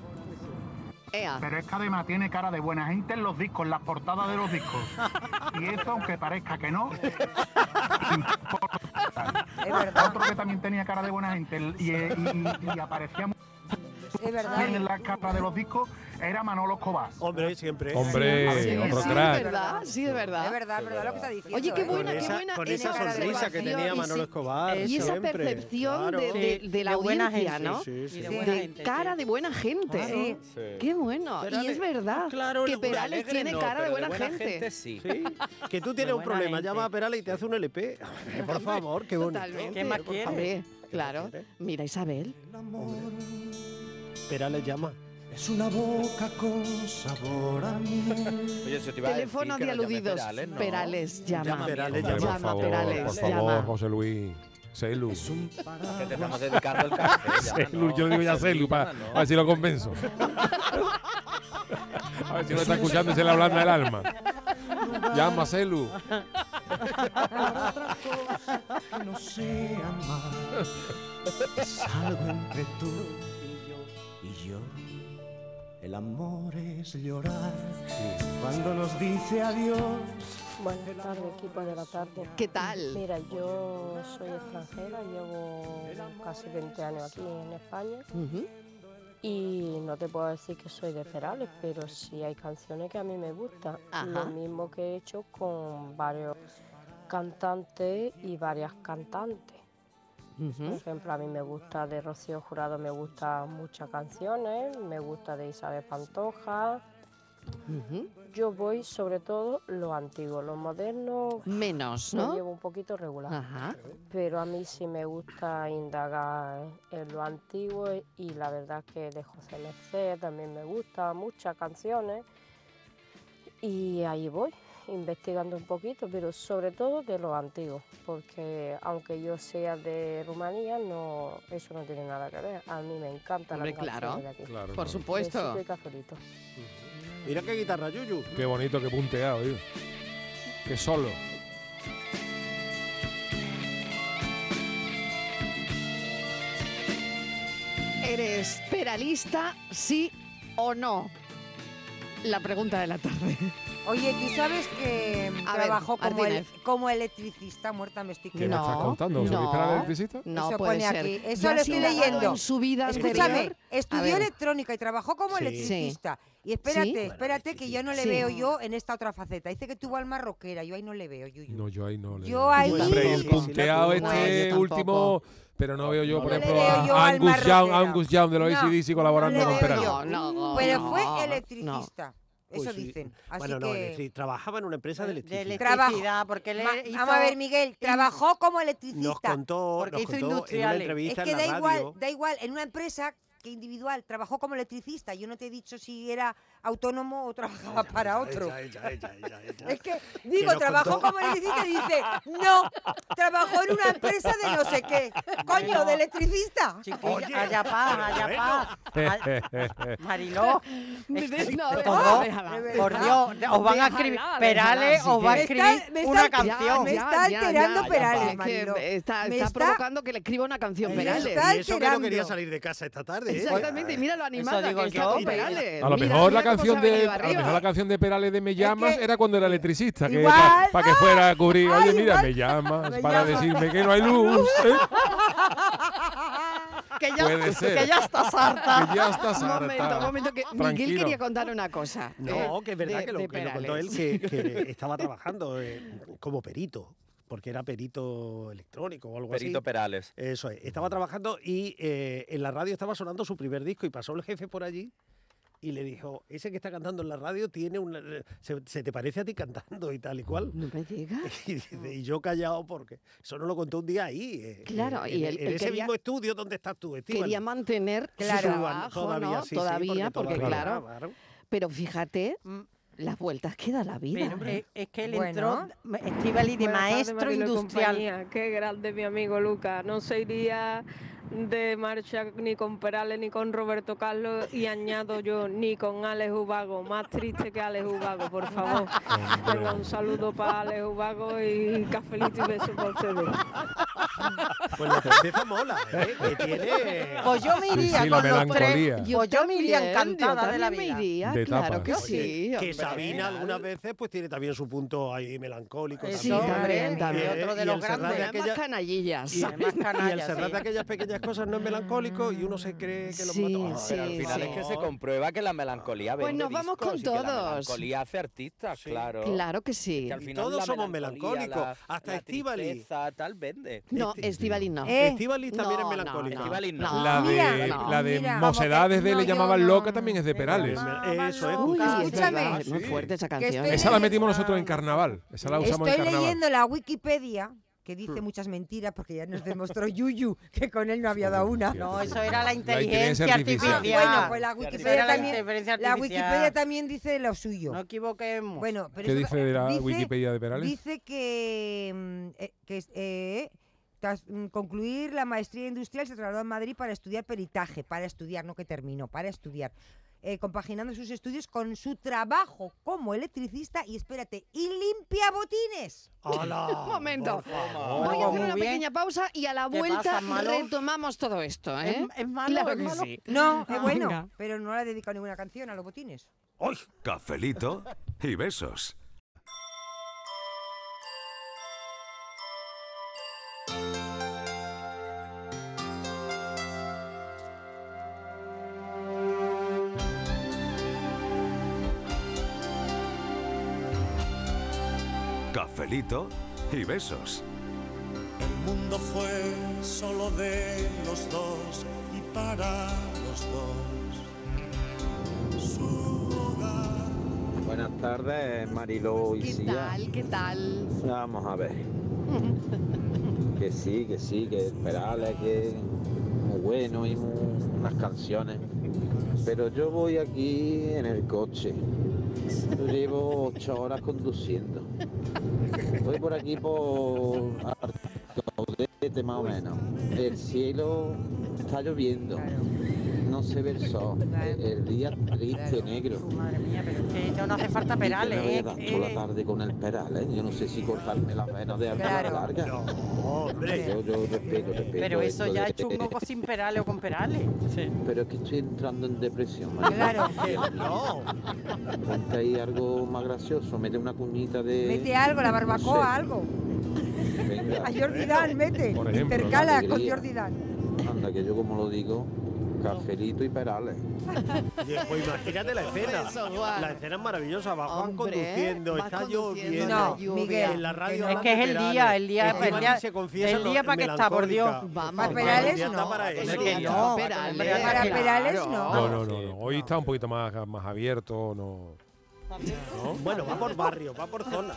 S1: Ea.
S14: Pero es que además tiene cara de buena gente en los discos, en las portadas de los discos. [laughs] Y eso, aunque parezca que no, [laughs] importa.
S10: Es verdad.
S14: Otro que también tenía cara de buena gente y, y- aparecía mu-
S10: Es verdad.
S14: tiene en la capa de los discos era Manolo Escobar.
S4: Hombre, siempre.
S6: Hombre,
S1: Sí,
S6: otro
S1: sí,
S6: crack.
S1: es verdad, sí, es verdad.
S10: Es verdad, es verdad lo que está diciendo.
S1: Oye, qué
S10: ¿eh?
S1: buena, qué buena
S4: con
S1: esa
S4: esa sonrisa que tenía Manolo Escobar.
S1: Y esa
S4: siempre,
S1: percepción
S4: claro.
S1: de, de- de la
S3: de buena
S1: audiencia,
S3: gente,
S1: ¿no?
S4: Sí, sí,
S3: de
S4: sí.
S3: buena
S1: de
S3: gente,
S1: cara
S3: sí.
S1: de buena gente.
S10: Sí.
S1: Qué bueno. y es verdad
S4: claro,
S1: que
S4: el-
S1: Perales
S11: Alegre
S1: tiene
S11: no,
S1: cara de buena, gente.
S11: sí.
S4: Sí, que tú tienes un problema,
S3: gente.
S4: llama a Perales y te hace un LP. [laughs] Por favor, qué bonito.
S1: Totalmente.
S3: ¿Qué más quieres?
S1: Hombre, claro. Mira, Isabel.
S4: Perales llama.
S2: Es una boca con sabor a miel. [laughs]
S11: Oye, te iba a
S1: Teléfono
S11: decir
S1: de
S11: que no llame
S1: aludidos.
S11: Perales, ¿no?
S1: Perales llama.
S11: Llama
S4: Perales
S6: Hombre,
S4: llama.
S6: por
S1: Llama,
S6: favor,
S1: Perales,
S6: por favor,
S1: llama.
S6: José Luis. Celu.
S2: Es un [laughs]
S11: Que te
S2: paraguas.
S11: estamos dedicando el café. llama, [laughs]
S6: Celu,
S11: no,
S6: yo le digo ya Celu, para
S11: llama, no.
S6: a ver si lo convenzo. A ver si no está escuchando y se le ablanda el alma. Llama, Celu.
S2: Para otra cosa que no sea amar. Es algo entre tú. El amor es llorar cuando nos dice adiós.
S15: Buenas tardes, equipo de la tarde.
S1: ¿Qué tal?
S15: Mira, yo soy extranjera, llevo casi 20 años aquí en España y no te puedo decir que soy de Perales, pero sí hay canciones que a mí me gustan.
S1: Ajá.
S15: Lo mismo que he hecho con varios cantantes y varias cantantes. Por ejemplo, a mí me gusta de Rocío Jurado, me gustan muchas canciones, me gusta de Isabel Pantoja. Yo voy sobre todo lo antiguo, lo moderno
S1: Menos,
S15: lo
S1: ¿no?
S15: llevo un poquito regular.
S1: Ajá.
S15: Pero a mí sí me gusta indagar en lo antiguo y la verdad que de José Merced también me gusta, muchas canciones. Y ahí voy, investigando un poquito, pero sobre todo de lo antiguo, porque aunque yo sea de Rumanía, no, eso no tiene nada que ver. A mí me encanta la
S1: Hombre, claro.
S15: de aquí.
S6: Claro,
S1: Por supuesto.
S15: Cafelito.
S4: Mira qué guitarra, Yuyu.
S6: Qué bonito, qué punteado, tío. Qué solo.
S1: ¿Eres peralista, sí o no? La pregunta de la tarde.
S10: Oye, ¿tú sabes que mm,
S1: ver,
S10: trabajó como, el-
S1: Martínez.
S10: como electricista? Muerta me estoy
S6: ¿Qué me estás contando? ¿Se
S1: no,
S6: el electricista?
S1: No
S10: Eso
S1: puede
S10: pone
S1: ser.
S10: aquí. Eso
S1: ¿Ya
S10: lo estoy leyendo.
S1: en su vida
S10: Escúchame,
S1: anterior?
S10: Estudió electrónica y trabajó como
S1: Sí.
S10: electricista. Y espérate,
S1: Sí.
S10: espérate, que yo no le
S1: Sí.
S10: veo yo en esta otra faceta. Dice que tuvo alma rockera, yo ahí no le veo, Yuyu.
S6: No, yo ahí no le
S10: Yo
S6: veo.
S10: ahí-
S6: Hombre, y el punteado este
S1: yo
S6: último... Pero no veo yo,
S4: No
S6: por ejemplo,
S10: yo
S6: a Angus Young. Angus Young de los
S10: No,
S6: ACDC colaborando con
S10: yo.
S1: No, no,
S10: Pero fue
S1: no.
S10: electricista.
S4: Pues
S10: Eso
S4: sí.
S10: dicen. Así
S4: Bueno, no,
S10: que...
S4: electri- trabajaba en una empresa de
S3: De
S4: electricidad.
S10: Trabajo.
S3: electricidad, porque él
S10: Ma-
S3: hizo-
S10: Vamos a ver, Miguel, trabajó como
S4: Nos
S10: electricista.
S4: contó,
S3: Porque
S4: nos
S3: hizo
S4: contó en una
S3: industriales.
S10: Es
S4: entrevista
S10: que
S4: en
S10: da igual, da igual, en una empresa que individual, trabajó como electricista. Yo no te he dicho si era autónomo o trabajaba para otro.
S4: Ella, ella, ella, ella, ella.
S10: Es que digo, trabajó
S4: contó-
S10: como electricista y dice, no, trabajó en una empresa de no sé qué. Coño, de electricista.
S3: Chiquilla, allá paz, allá. Ay, [laughs] Mariló,
S1: No,
S3: es que-
S1: déjala,
S3: todo,
S1: déjala,
S10: de
S1: déjala.
S3: por Dios, os van a escribir, Perales os va a escribir una canción.
S10: me está alterando Perales, Mariló.
S1: está,
S10: Me
S1: está
S10: está-
S1: provocando que le escriba una canción Perales.
S4: Y eso que no quería salir de casa esta tarde. ¿eh?
S1: Exactamente, y mira lo animada que está con Perales.
S6: A lo mejor la
S1: cómo
S6: canción de a lo mejor la canción de Perales de Me llamas
S10: que-
S6: era cuando era electricista, que para que fuera a cubrir,
S10: ay,
S6: oye mira,
S10: igual,
S6: me llamas
S10: me
S6: para
S10: llamas.
S6: decirme que no hay luz, ¿eh? [laughs]
S3: Que ya,
S6: Puede ser.
S3: que ya estás harta.
S6: que ya estás
S1: Un momento,
S6: harta.
S1: un momento, que Miguel quería contar una cosa.
S4: No,
S1: eh,
S4: que es verdad
S1: de-
S4: que, lo, que lo contó él, que, que [laughs] estaba trabajando eh, como perito, porque era perito electrónico o algo
S11: Perito
S4: así.
S11: Perales.
S4: Eso es, estaba trabajando y eh, en la radio estaba sonando su primer disco y pasó el jefe por allí y le dijo, ese que está cantando en la radio tiene una, se, se te parece a ti cantando y tal y cual.
S1: No me digas. [laughs]
S4: Y, yo callado porque eso no lo contó un día ahí. eh,
S1: Claro,
S4: en,
S1: y él-
S4: el- en
S1: él
S4: ese
S1: quería-
S4: mismo estudio donde estás tú, Estíbaliz.
S1: Quería mantener
S10: Claro.
S1: su trabajo,
S4: todavía,
S1: ¿no?
S4: sí, sí,
S1: todavía, porque,
S4: todavía,
S1: claro, pero fíjate
S3: Mm,
S1: las vueltas que da la vida.
S3: pero
S1: ¿eh?
S3: es, es que él
S10: Bueno.
S3: entró, Estivali de
S15: tardes,
S3: maestro industrial.
S15: compañía. Qué grande mi amigo Luca. No se iría de marcha ni con Perales ni con Roberto Carlos y añado yo ni con Alex Ubago. Más triste que Alex Ubago, por favor. Venga, un saludo para Alex Ubago y cafelito y beso para ustedes.
S4: Pues la tristeza mola, ¿eh? Que tiene...
S3: Pues yo me
S6: Sí,
S3: iría
S6: sí, la
S3: con los tres.
S1: Yo
S3: Pues yo me iría encantada
S1: yo
S3: de la vida.
S1: me iría,
S6: De
S1: claro
S6: tapas.
S1: que
S4: Oye,
S1: sí.
S4: que
S1: hombre.
S4: Sabina algunas veces pues tiene también su punto ahí melancólico.
S3: Eso,
S1: Sí,
S4: también.
S1: también, también.
S3: y otro de
S4: y
S3: los grandes.
S4: aquella-
S1: canallillas.
S4: Y, y el [laughs] cerrar
S3: sí.
S4: de aquellas pequeñas cosas no es melancólico y uno se cree que los
S1: Sí,
S4: mató.
S1: sí,
S11: Pero al final
S1: sí.
S11: es que se comprueba que la melancolía
S1: Pues
S11: vende
S1: nos vamos
S11: discos
S1: con
S11: que La
S1: todos.
S11: melancolía hace artistas, claro.
S1: Claro que sí.
S11: Que al final
S4: todos
S11: la
S4: somos melancólicos,
S11: la-
S4: hasta
S11: tristeza, tal vende.
S1: No, Estivali no.
S10: Eh,
S4: Estíbaliz también
S1: no,
S4: es melancólica.
S1: no,
S11: Estíbaliz no.
S1: no.
S6: La de, la de
S10: mira,
S6: Mocedades de Le llamaban
S10: no.
S6: loca también es de Perales.
S4: Eso es.
S1: Uy,
S10: Escúchame.
S1: es es muy fuerte esa canción.
S10: estoy-
S6: Esa la metimos nosotros en carnaval. Esa la usamos en
S10: Estoy
S6: carnaval.
S10: leyendo la Wikipedia que dice muchas mentiras porque ya nos demostró Yuyu que con él no había dado una.
S3: No, eso era la
S6: inteligencia
S3: inteligencia
S6: artificial.
S3: artificial.
S10: Bueno, pues la Wikipedia
S3: la
S10: también, la. Wikipedia también dice lo suyo.
S3: No equivoquemos.
S10: Bueno, pero
S6: ¿Qué
S10: eso-
S6: dice de la
S10: dice-
S6: Wikipedia de Perales?
S10: Dice que, mm, eh, que eh, tras mm, concluir la maestría industrial se trasladó a Madrid para estudiar peritaje, para estudiar, no que terminó, para estudiar. eh, compaginando sus estudios con su trabajo como electricista y espérate, y limpia botines.
S4: ¡Hala! [laughs]
S1: Un momento. Voy a hacer una
S3: bien.
S1: pequeña pausa y a la
S3: ¿Qué
S1: vuelta
S3: pasa,
S1: retomamos todo esto. ¿eh?
S3: ¿Es, es malo?
S1: Claro
S3: ¿Es
S1: que
S3: malo?
S1: sí.
S10: No, es
S1: Ah,
S10: bueno,
S1: venga.
S10: pero no le he dedicado ninguna canción a los botines.
S16: ¡Uy! Cafelito y besos. Cafelito y besos.
S2: El mundo fue solo de los dos y para los dos. Su hogar.
S17: Buenas tardes, Mariló y
S1: ¿Qué
S17: Sia.
S1: tal? ¿Qué tal?
S17: Vamos a ver. que sí, que sí, que Perales, que es muy bueno y muy- unas canciones. Pero yo voy aquí en el coche. Yo llevo ocho horas conduciendo. Voy por aquí por Arcaudete más o menos. El cielo está lloviendo. No se ve el sol. El, el día triste, negro.
S3: Madre mía, pero es que ya no hace falta perales.
S17: Y que me voy a
S3: ¿eh?
S17: dar
S3: Eh,
S17: toda la tarde con el Perales. Yo no sé si cortarme las venas de alta
S3: Claro.
S17: larga.
S4: No, hombre.
S17: Yo, yo respeto, respeto.
S3: pero eso
S17: esto
S3: ya
S17: de-
S3: es chungo sin perales o con perales.
S17: Pero es que estoy entrando en depresión. María.
S10: Claro.
S4: No.
S17: Ponte ahí algo más gracioso. Mete una cuñita de.
S10: Mete algo, la barbacoa,
S17: no sé,
S10: algo.
S17: Venga.
S10: A Jordi Dan, mete.
S6: Ejemplo,
S10: Intercala con. Jordi Dan.
S17: Que yo como lo digo, cafelito y perales. [laughs]
S4: Pues imagínate la escena.
S1: Eso.
S4: La escena es maravillosa. Va Juan
S1: Hombre,
S4: conduciendo, está
S1: conduciendo
S4: lloviendo.
S1: en la
S10: No. Miguel,
S4: En la radio
S3: Es que es el día, el día, el
S4: Estíbaliz
S3: día,
S4: se confiesa
S3: el día para que está, por Dios.
S1: Vamos,
S10: Para. Perales no.
S4: para
S3: no,
S1: Perales,
S10: Para no,
S6: no, no. Hoy está un poquito más, más abierto, no. ¿no?
S4: Bueno, va por barrio, va por zona.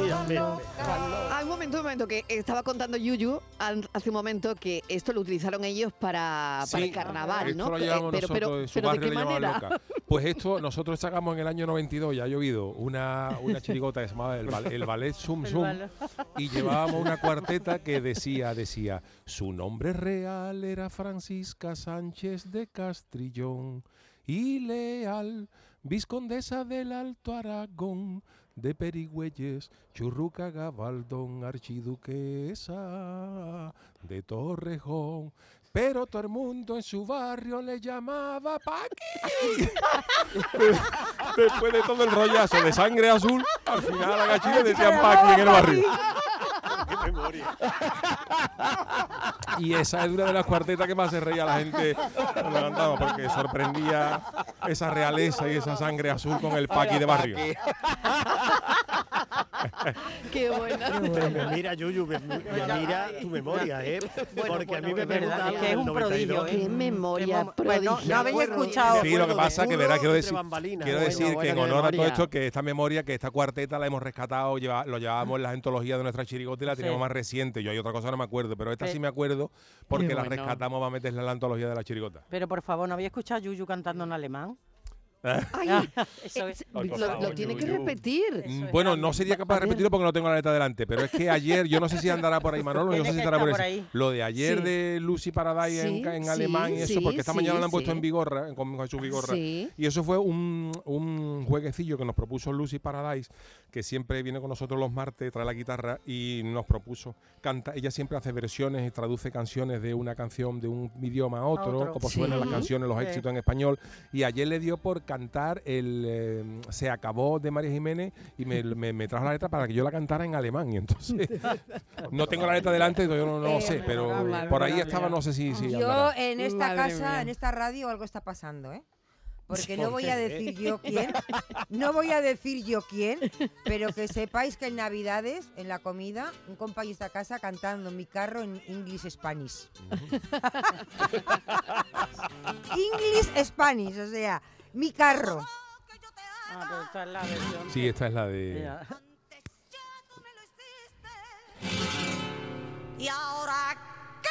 S4: Mira, mira.
S1: Ah, un momento, un momento, que estaba contando Yuyu hace un momento que esto lo utilizaron ellos para, para el
S6: Sí,
S1: carnaval,
S6: esto
S1: ¿no?
S6: lo llevamos
S1: pero,
S6: nosotros,
S1: pero,
S6: su
S1: pero ¿de qué
S6: le
S1: manera?
S6: loca. Pues esto nosotros sacamos en el año 92, ya ha llovido, una, una [laughs] chirigota que se llamaba el, el ballet Sum
S3: ballet.
S6: y llevábamos una cuarteta que decía, decía, su nombre real era Francisca Sánchez de Castrillón y leal, viscondesa del Alto Aragón, de Perigüelles, Churruca Gabaldón, archiduquesa de Torrejón. Pero todo el mundo en su barrio le llamaba Paqui. [laughs] Después de todo el rollazo de sangre azul, al final a Gachín le decían Paqui en el barrio.
S4: Qué memoria.
S6: Y esa es una de las cuartetas que más se reía la gente cuando cantaba, porque sorprendía esa realeza y esa sangre azul con el paqui de barrio.
S1: Qué buena.
S4: Me mira, Yuyu, me, me mira tu memoria, ¿eh? Porque a mí me
S3: es verdad,
S4: preguntaron
S3: que es un
S4: 92.
S3: prodigio, ¿eh?
S1: Qué memoria
S3: mo- Pues no, habéis escuchado.
S6: Sí, lo que pasa que, verá, quiero decir, quiero
S4: Bueno,
S6: decir que
S1: bueno,
S6: en honor a todo esto, que esta memoria, que esta cuarteta la hemos rescatado, lleva- lo llevábamos en las antologías de nuestra chirigota y la teníamos
S3: Sí.
S6: más reciente. Yo hay otra cosa no me acuerdo, pero esta
S3: Sí.
S6: me acuerdo porque la rescatamos para meterla en la antología de la chirigota.
S3: Pero por favor, ¿no había escuchado a Yuyu cantando en alemán?
S1: Ay,
S3: Eso
S1: eh,
S3: es.
S6: Ay,
S1: lo,
S6: favor,
S1: lo tiene que repetir.
S6: Mm, Bueno, no sería capaz de repetirlo porque no tengo la letra delante, pero es que ayer, yo no sé si andará por ahí Manolo, yo no sé si [laughs] estará por,
S3: por ahí.
S6: Lo de ayer
S1: Sí.
S6: de Lucy Paradise en,
S1: Sí,
S6: en
S1: sí,
S6: alemán y eso,
S1: sí,
S6: porque esta
S1: sí,
S6: mañana lo han puesto
S1: sí.
S6: en Vigorra, con Jesús Vigorra.
S1: Sí.
S6: Y eso fue un, un jueguecillo que nos propuso Lucy Paradise, que siempre viene con nosotros los martes, trae la guitarra y nos propuso canta. Ella siempre hace versiones y traduce canciones de una canción de un idioma a otro,
S3: otro.
S6: como
S1: Sí.
S6: suenan las canciones, los
S3: Sí.
S6: éxitos en español. Y ayer le dio por cantar el eh, Se acabó de María Jiménez y me, me- me trajo la letra para que yo la cantara en alemán. Y entonces [laughs] no tengo la letra delante, yo no, no lo
S10: Eh,
S6: sé, pero
S3: memorable,
S6: por ahí estaba, no sé si, si
S10: Yo
S6: andará.
S10: en esta
S1: Madre
S10: casa,
S1: mía.
S10: en esta radio, algo está pasando, ¿eh? Porque no
S4: ¿Por
S10: voy a decir yo quién, no voy a decir yo quién, pero que sepáis que en Navidades, en la comida, un compañero está a casa cantando mi carro en English Spanish. [laughs] English Spanish, o sea, mi carro.
S3: Ah, pero esta es la versión.
S6: Sí, esta es la de...
S3: Mira.
S5: Y ahora, ¿qué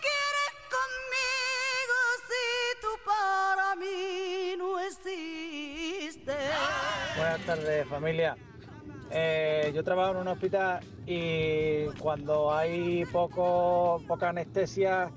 S5: quieres conmigo si tú para mí no existes?
S11: Buenas tardes, familia. Eh, yo trabajo en un hospital y cuando hay poco, poca anestesia,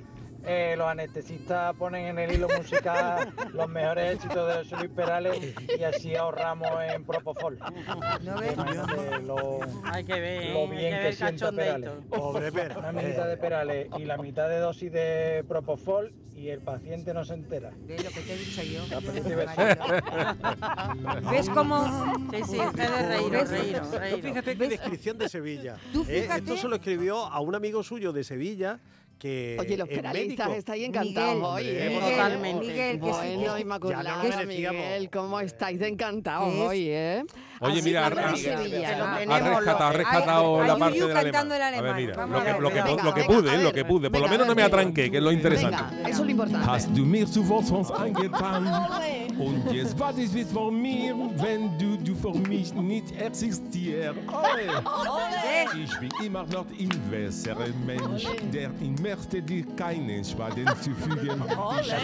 S11: eh, los anestesistas ponen en el hilo musical [laughs] los mejores éxitos de José Luis Perales y así ahorramos en Propofol. [laughs]
S10: ¿No ves?
S11: Imagínate lo,
S3: Hay que ver,
S11: lo bien
S3: que
S11: que
S3: ver
S11: sienta
S3: cachondeito.
S11: Perales.
S4: Pobre Pera.
S11: Una mitad de Perales y la mitad de dosis de Propofol y el paciente no se entera.
S10: ¿Ves lo que te he dicho yo? [laughs] ¿Ves cómo...?
S3: Sí, sí, es de reíros,
S4: Tú
S3: reíros.
S4: fíjate qué descripción de Sevilla.
S10: Tú
S4: ¿eh?
S10: fíjate-
S4: Esto se lo escribió a un amigo suyo de Sevilla que
S1: Oye, los
S4: médico.
S1: estáis encantados
S10: Miguel,
S1: hoy, ¿eh?
S10: Miguel, que sí,
S1: Bueno,
S10: que-
S1: Inmaculada,
S4: Ya no lo merecíamos.
S1: Miguel, ¿cómo estáis de encantados hoy, eh?
S6: Oye,
S1: Así
S6: mira, ha- rescatado, ha rescatado la parte del alemán. A ver, mira, lo
S10: a
S6: que,
S10: ver,
S6: lo que,
S1: venga,
S6: lo que
S1: venga,
S6: pude, lo
S1: ver,
S6: que pude. Por lo menos no me atranqué, que es lo interesante.
S1: Venga, eso es lo importante.
S18: Hast du mir zu Wort sonst angetan? Und jetzt wart ich bis vor mir, wenn du, du für mich nicht existierst. Ich bin immer noch ein besserer Mensch, der in möchte dir keinen Schaden zufügen.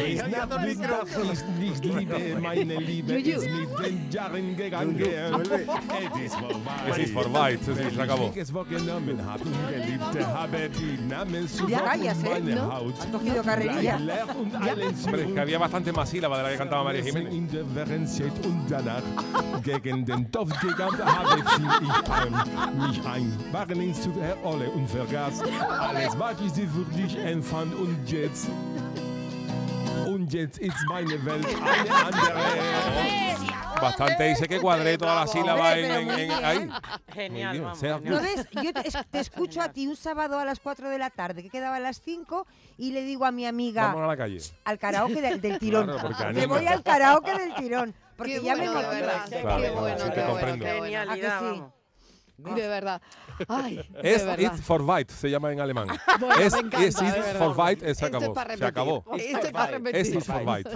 S18: Ich weiß natürlich, dass ich nicht liebe, meine Liebe ist mit den Jahren gegangen. Es ist vorbei.
S6: Es ist vorbei, sí, se acabó.
S18: Ich es vorgenommen habe und Geliebte habe die Namen zu
S10: ¿eh?
S18: meine. Haut.
S10: Has cogido carrerilla.
S18: Allen
S6: Hombre, es que había bastante más sílaba de la que cantaba María Jiménez.
S18: In der Verenzeit und danach gegen den Topfgigant habe fiel ich mich ein, waren ins der Olle und vergaß. Alles, was ich sie für dich empfand. Und jetzt, und jetzt ist meine Welt.
S6: Bastante dice que cuadré toda la sílaba en, en- en- ahí.
S3: Genial,
S6: bien,
S3: vamos,
S10: ¿No ves? Yo te, te escucho a ti un sábado a las 4 de la tarde, que quedaba a las 5, y le digo a mi amiga
S6: Vamos a la calle.
S10: al karaoke del, del tirón.
S6: Claro,
S10: que
S6: anima.
S10: voy al karaoke del tirón. Porque
S1: Qué
S10: ya
S1: bueno,
S10: me
S1: verdad.
S6: Claro,
S1: qué bueno,
S6: sí,
S1: qué
S6: te
S1: bueno,
S6: comprendo.
S1: qué bueno.
S3: Genialidad,
S10: sí?
S3: vamos.
S1: De verdad. Ay, de
S6: Es
S1: verdad.
S6: it for weit, se llama en alemán. [laughs]
S1: Bueno,
S6: es
S1: me encanta,
S6: es
S1: de
S6: it
S1: verdad.
S6: for weit, se acabó. Se acabó.
S1: Es para repetir.
S6: Es [laughs] it for weit.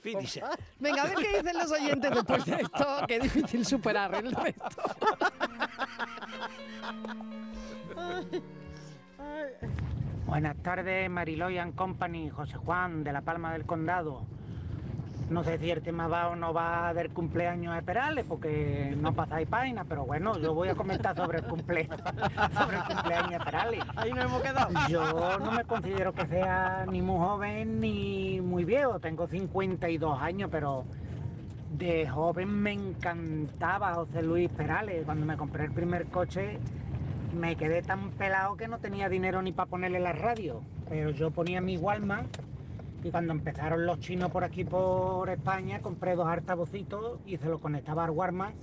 S4: Finish.
S1: Venga, a ver qué dicen los oyentes después de esto. Qué difícil superar el resto.
S19: Buenas tardes, Mariloy and Company, José Juan, de La Palma del Condado. No sé si el tema va o no va del cumpleaños de Perales, porque no pasáis página, pero bueno, yo voy a comentar sobre el, cumple, sobre el cumpleaños de Perales.
S3: Ahí nos hemos quedado.
S19: Yo no me considero que sea ni muy joven ni muy viejo, tengo 52 años, pero de joven me encantaba José Luis Perales. Cuando me compré el primer coche me quedé tan pelado que no tenía dinero ni para ponerle la radio, pero yo ponía mi Walkman y cuando empezaron los chinos por aquí por España compré dos altavocitos y se lo conectaba al Walkman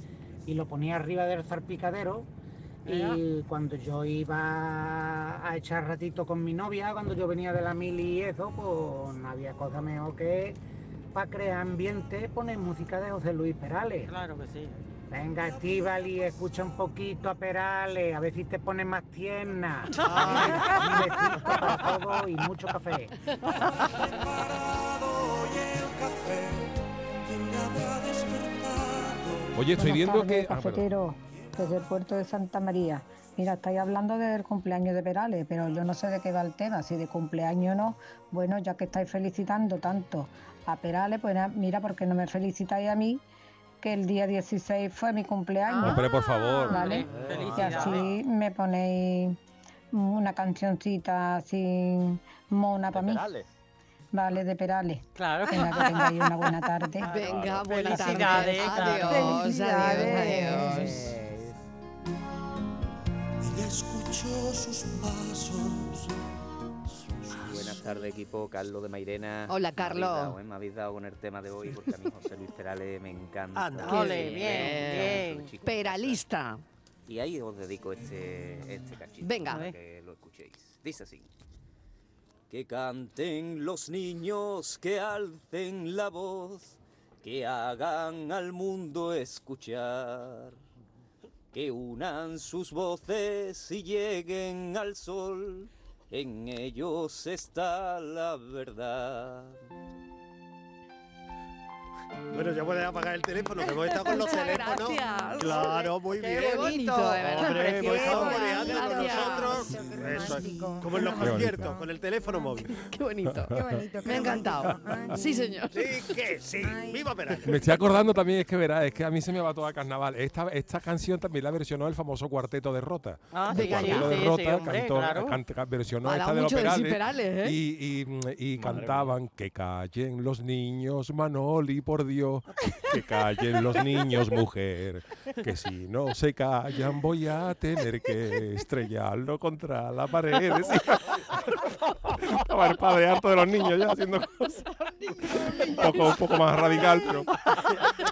S19: y lo ponía arriba del zarpicadero y cuando yo iba a echar ratito con mi novia, cuando yo venía de la mili y eso, pues no había cosa mejor que para crear ambiente poner música de José Luis Perales.
S3: Claro que sí.
S19: Venga, Estivali, escucha un poquito a Perales, a ver si te pones más tierna. [laughs]
S3: Ay.
S19: Para todos y mucho café.
S6: Oye, estoy viendo
S20: tardes,
S6: que. ah,
S20: cafetero, desde el puerto de Santa María. Mira, estáis hablando del cumpleaños de Perales, pero yo no sé de qué va el tema, si de cumpleaños o no. Bueno, ya que estáis felicitando tanto a Perales, pues mira, porque no me felicitáis a mí, que el día 16 fue mi cumpleaños.
S6: Hombre, por favor.
S20: ¿Vale?
S6: Eh,
S20: Y
S6: felicidades.
S20: así me ponéis una cancioncita así mona para mí. Vale, de Perales.
S3: Claro.
S20: Venga, que tengáis una buena tarde. [laughs]
S1: Venga, buena tarde.
S3: Felicidades,
S1: Adiós,
S3: claro.
S1: adiós, adiós.
S2: Ella escuchó sus pasos.
S21: Buenas tardes, equipo. Carlos de Mairena.
S1: Hola,
S21: Me habéis
S1: Carlos.
S21: dado, ¿eh? Me habéis dado con el tema de hoy porque a mí José Luis Perales me encanta.
S1: Anda. Ole, bien, bien.
S21: chico.
S1: Peralista.
S21: Y ahí os dedico este, este cachito.
S1: Venga.
S21: Para que lo escuchéis. Dice así. Que canten los niños, que alcen la voz, que hagan al mundo escuchar, que unan sus voces y lleguen al sol, en ellos está la verdad.
S4: Bueno, ya puedes apagar el teléfono, que hemos estado con los [laughs]
S1: Muchas
S4: teléfonos.
S1: gracias.
S4: Claro, muy
S1: Qué
S4: bien.
S1: bonito, de verdad.
S4: Hombre, hemos estado con nosotros. Eso es, como en los
S6: Qué bonito.
S4: conciertos, con el teléfono móvil. [laughs]
S1: Qué bonito.
S4: Qué bonito,
S1: Me ha encantado. Sí, señor.
S4: Sí, que sí. ¡Viva Perales!
S6: Me estoy acordando también, es que verás, es que a mí se me va toda carnaval. Esta, esta canción también la versionó el famoso cuarteto de Rota.
S3: Ah,
S6: el
S3: sí,
S6: cuarteto
S3: sí,
S6: de
S3: sí,
S6: Rota
S3: sí, hombre,
S6: cantó,
S3: claro.
S6: canta- versionó esta de los Perales.
S1: ¿eh?
S6: Y, y- y cantaban que callen los niños, Manoli, por Que callen los niños, mujer, que si no se callan voy a tener que estrellarlo contra la pared. Estaba el padre harto de los niños ya haciendo cosas. Un poco, un poco más radical, pero.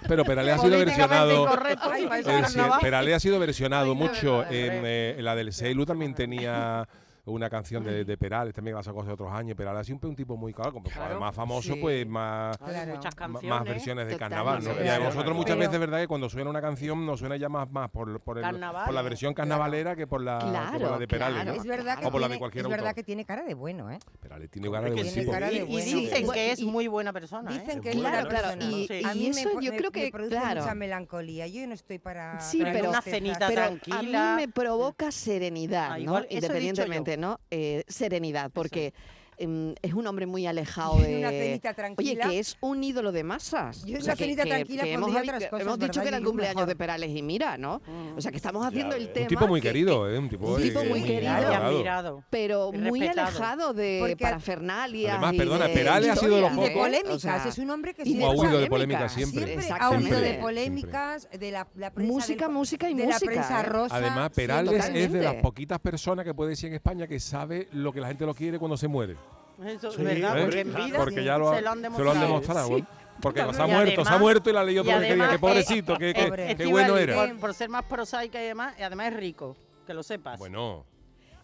S6: Pero Perales ha sido versionado. eh, sí. Perales ha sido versionado mucho. En, eh, la del Celu también tenía una canción de, de Perales, también la sacó hace otros años. Perales ha sido un tipo muy claro, como
S3: Claro.
S6: más famoso,
S3: Sí.
S6: pues más,
S3: Claro. Muchas
S6: más versiones de carnaval. ¿no? Y a
S3: Claro.
S6: nosotros muchas veces, ¿verdad? Que cuando suena una canción nos suena ya más, más por, por, el- por la versión carnavalera que por la, que por la de Perales. ¿no?
S10: Es verdad que,
S6: o por la de
S10: tiene,
S6: cualquier
S10: es verdad
S6: autor.
S10: que tiene cara de bueno, ¿eh?
S6: Perales tiene cara de
S10: Tiene
S6: buen tipo.
S10: cara de
S3: Y, y
S10: bueno.
S3: dicen que es muy buena persona.
S10: Dicen
S3: ¿eh?
S10: que es
S1: Claro,
S10: buena
S1: claro,
S10: persona.
S1: y-
S10: a mí
S1: eso
S10: me,
S1: yo
S10: me-
S1: creo que,
S10: me produce
S1: claro.
S10: mucha melancolía. Yo no estoy para...
S1: Sí,
S10: para
S1: pero,
S3: una cenita
S1: pero
S3: tranquila.
S1: a mí me provoca serenidad,
S3: Ah,
S1: ¿no? Independientemente, ¿no? Eh, serenidad, porque em, es un hombre muy alejado
S10: Una
S1: de...
S10: cenita
S1: Oye,
S10: tranquila.
S1: que es un ídolo de masas.
S10: Yo
S1: sea, que-
S10: cenita
S1: que-
S10: tranquila
S1: que hemos,
S10: otras cosas,
S1: hemos dicho
S10: ¿verdad?
S1: que era el cumpleaños
S10: mejor.
S1: de Perales y mira, ¿no? O sea, que estamos haciendo el tema...
S6: Un tipo muy
S1: que-
S6: querido, ¿eh? Un tipo,
S1: Un
S6: eh,
S1: tipo muy querido. pero muy
S3: respetado.
S1: alejado de
S10: Porque-
S1: parafernalias
S6: Además,
S1: y
S6: perdona,
S1: de
S6: Perales ha sido de los
S10: Y de
S6: pocos-
S10: polémicas,
S1: o sea,
S10: es un hombre que siempre
S6: ha huido de
S1: polémicas,
S6: polémicas siempre.
S10: Ha huido de polémicas, de la, prensa
S1: Música, música y
S10: de
S1: música,
S10: la prensa
S1: ¿eh?
S10: rosa.
S6: Además,
S10: Sí,
S6: Perales es de las poquitas personas que puede decir en España que sabe lo que la gente lo quiere cuando se muere.
S3: Eso
S4: Sí,
S3: es verdad,
S6: ¿eh?
S3: porque en vida
S6: Porque ya lo,
S3: se lo han
S6: se
S3: demostrado.
S6: lo han demostrado.
S1: Sí.
S6: Porque se ha
S3: Y
S6: muerto, se ha muerto y la leyó
S3: y
S6: todo lo que Que pobrecito, que
S3: Estíbaliz,
S6: bueno era.
S3: Por, por ser más prosaica y demás, y además es rico, que lo sepas.
S6: Bueno,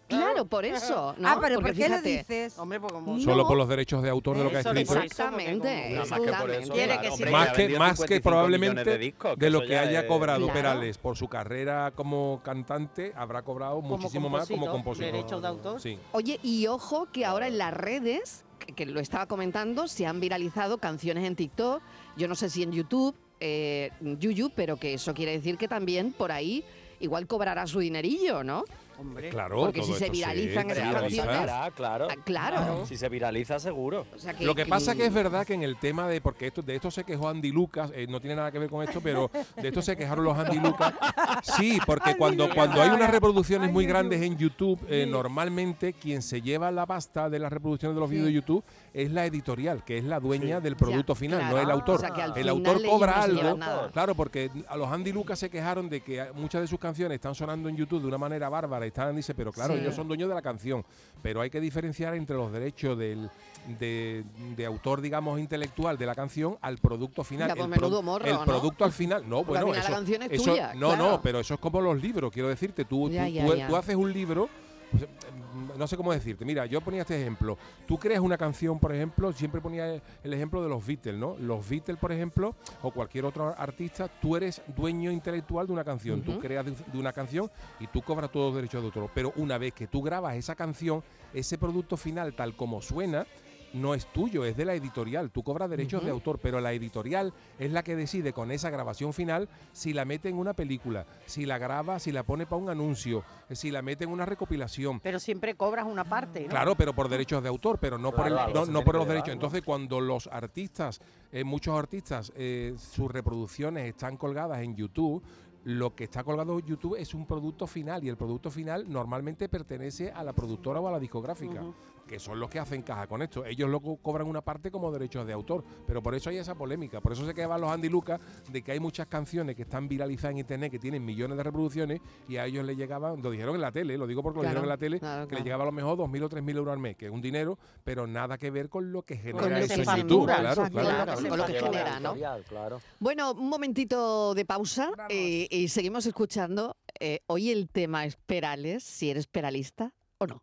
S1: Claro, por [laughs] eso, ¿no?
S10: Ah, pero
S1: Porque
S10: ¿por qué lo dices?
S3: Hombre, pues como
S6: solo por los derechos de autor de lo que ha escrito.
S1: Exactamente,
S22: más que por eso,
S1: exactamente.
S3: Quiere
S22: claro,
S3: que
S22: hombre,
S3: sí.
S6: Más
S22: ha
S6: que,
S22: vendido
S6: más que
S22: 55
S6: probablemente
S22: de, discos,
S6: de lo que
S22: ya
S6: haya
S22: es-
S6: cobrado
S1: Claro.
S6: Perales por su carrera como cantante, habrá cobrado
S3: Como
S6: muchísimo más como
S3: compositor,
S6: compositor.
S3: derechos de autor.
S6: Sí.
S1: Oye, y ojo que ahora en las redes, que, que lo estaba comentando, se han viralizado canciones en TikTok, yo no sé si en YouTube, eh, Yuyu, pero que eso quiere decir que también por ahí igual cobrará su dinerillo, ¿no?
S3: Hombre.
S6: Claro,
S1: Porque si se
S6: sí,
S1: viralizan
S6: se
S1: esas
S6: viraliza.
S1: canciones-
S22: Claro, claro.
S1: Ah, claro.
S22: Si se viraliza, seguro.
S1: O sea, que-
S6: Lo que pasa que es verdad que en el tema de, porque esto, de esto se quejó Andy Lucas, eh, no tiene nada que ver con esto, pero de esto se quejaron los Andy Lucas. Sí, porque cuando, cuando hay unas reproducciones muy grandes en YouTube, eh, normalmente quien se lleva la pasta de las reproducciones de los vídeos de YouTube es la editorial, que es la dueña del producto
S1: Ya,
S6: final, no
S1: claro.
S6: el autor.
S1: O sea, que al
S6: el
S1: final
S6: autor cobra algo. Claro, porque a los Andy Lucas se quejaron de que muchas de sus canciones están sonando en YouTube de una manera bárbara. Están, dice, pero claro,
S1: Sí.
S6: ellos son dueños de la canción. Pero hay que diferenciar entre los derechos del, de, de autor, digamos, intelectual de la canción al producto final.
S1: Ya, pues
S6: el
S1: menudo morro,
S6: el
S1: ¿no?
S6: producto al final. No,
S1: Porque al
S6: bueno,
S1: final
S6: eso,
S1: la canción es
S6: eso-
S1: tuya,
S6: No,
S1: claro.
S6: no, pero eso es como los libros, quiero decirte. Tú,
S1: Ya,
S6: tú,
S1: ya,
S6: tú-
S1: ya.
S6: tú haces un libro. Pues, mm, No sé cómo decirte. Mira, yo ponía este ejemplo. Tú creas una canción, por ejemplo, siempre ponía el ejemplo de los Beatles, ¿no? Los Beatles, por ejemplo, o cualquier otro artista, tú eres dueño intelectual de una canción. Tú creas de, de una canción y tú cobras todos los derechos de autor. Pero una vez que tú grabas esa canción, ese producto final, tal como suena, no es tuyo, es de la editorial. Tú cobras derechos de autor, pero la editorial es la que decide con esa grabación final si la mete en una película, si la graba, si la pone para un anuncio, eh, si la mete en una recopilación.
S3: Pero siempre cobras una parte, ¿no?
S6: Claro, pero por derechos de autor, pero no por, el- no, no por los derechos. Entonces, cuando los artistas, eh, muchos artistas, eh, sus reproducciones están colgadas en YouTube, lo que está colgado en YouTube es un producto final y el producto final normalmente pertenece a la productora o a la discográfica. Que son los que hacen caja con esto. Ellos lo co- cobran una parte como derechos de autor, pero por eso hay esa polémica. Por eso se quedaban los Andy Lucas de que hay muchas canciones que están viralizadas en internet, que tienen millones de reproducciones, y a ellos les llegaban, lo dijeron en la tele, lo digo porque lo dijeron en la tele,
S1: claro,
S6: que les
S1: claro.
S6: llegaba a lo mejor 2.000 o 3.000 euros al mes, que es un dinero, pero nada que ver con lo que genera
S1: Con lo
S6: eso en
S1: factura,
S6: YouTube. Claro, claro.
S1: claro, con lo que genera, ¿no?
S11: Claro.
S1: Bueno, un momentito de pausa eh, y seguimos escuchando. eh, hoy el tema es Perales, si eres peralista o no.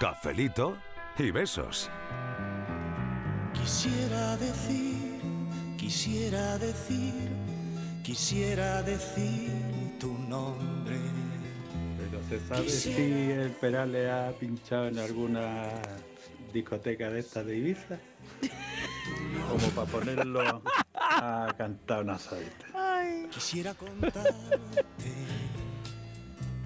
S16: Cafelito y besos.
S2: Quisiera decir, quisiera decir, quisiera decir tu nombre.
S23: Pero se sabe
S2: Quisiera-
S23: si el Perales ha pinchado en alguna discoteca de estas de Ibiza. Como para ponerlo a cantar una solita.
S2: Quisiera contarte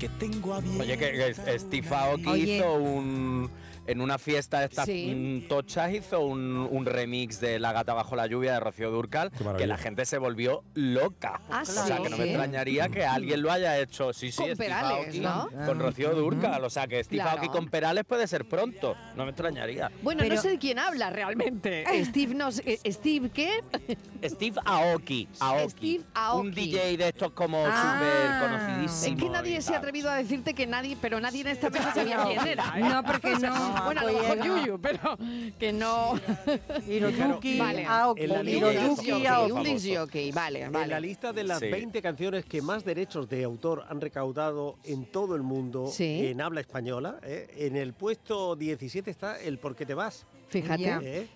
S2: que tengo a bien.
S11: Oye, que, que Steve Aoki hizo un. En una fiesta de estas
S2: Sí.
S11: tochas hizo un, un remix de La gata bajo la lluvia de Rocío Durcal que la gente se volvió loca.
S1: Ah,
S11: o sea,
S1: ¿sí?
S11: que no me extrañaría que alguien lo haya hecho. Sí, sí,
S1: Con
S11: Steve
S1: Perales,
S11: Aoki
S1: ¿no?
S11: con Rocío Durcal. O sea, que Steve
S1: Claro.
S11: Aoki con Perales puede ser pronto. No me extrañaría.
S1: Bueno, no sé de quién habla realmente. [laughs] Steve, no sé- eh, ¿Steve qué?
S11: Steve Aoki. Aoki.
S1: Steve Aoki.
S11: Un DJ de estos como
S1: Ah.
S11: súper conocidísimo.
S1: Es que nadie se ha atrevido a decirte que nadie, pero nadie en esta mesa sabía quién era. ¿eh?
S10: No, porque [laughs] no-
S1: Bueno, a lo mejor Yuyu, pero [laughs] que no.
S3: Hiroyuki,
S1: Vale.
S3: Aoki, Hiroyuki, Aoki.
S1: un jockey, vale,
S4: En
S1: vale.
S4: la lista de las
S21: Sí.
S4: 20 canciones que más derechos de autor han recaudado en todo el mundo
S1: Sí.
S4: en habla española, ¿eh? en el puesto 17 está el ¿Por qué te vas?
S1: Fíjate.
S4: ¿eh?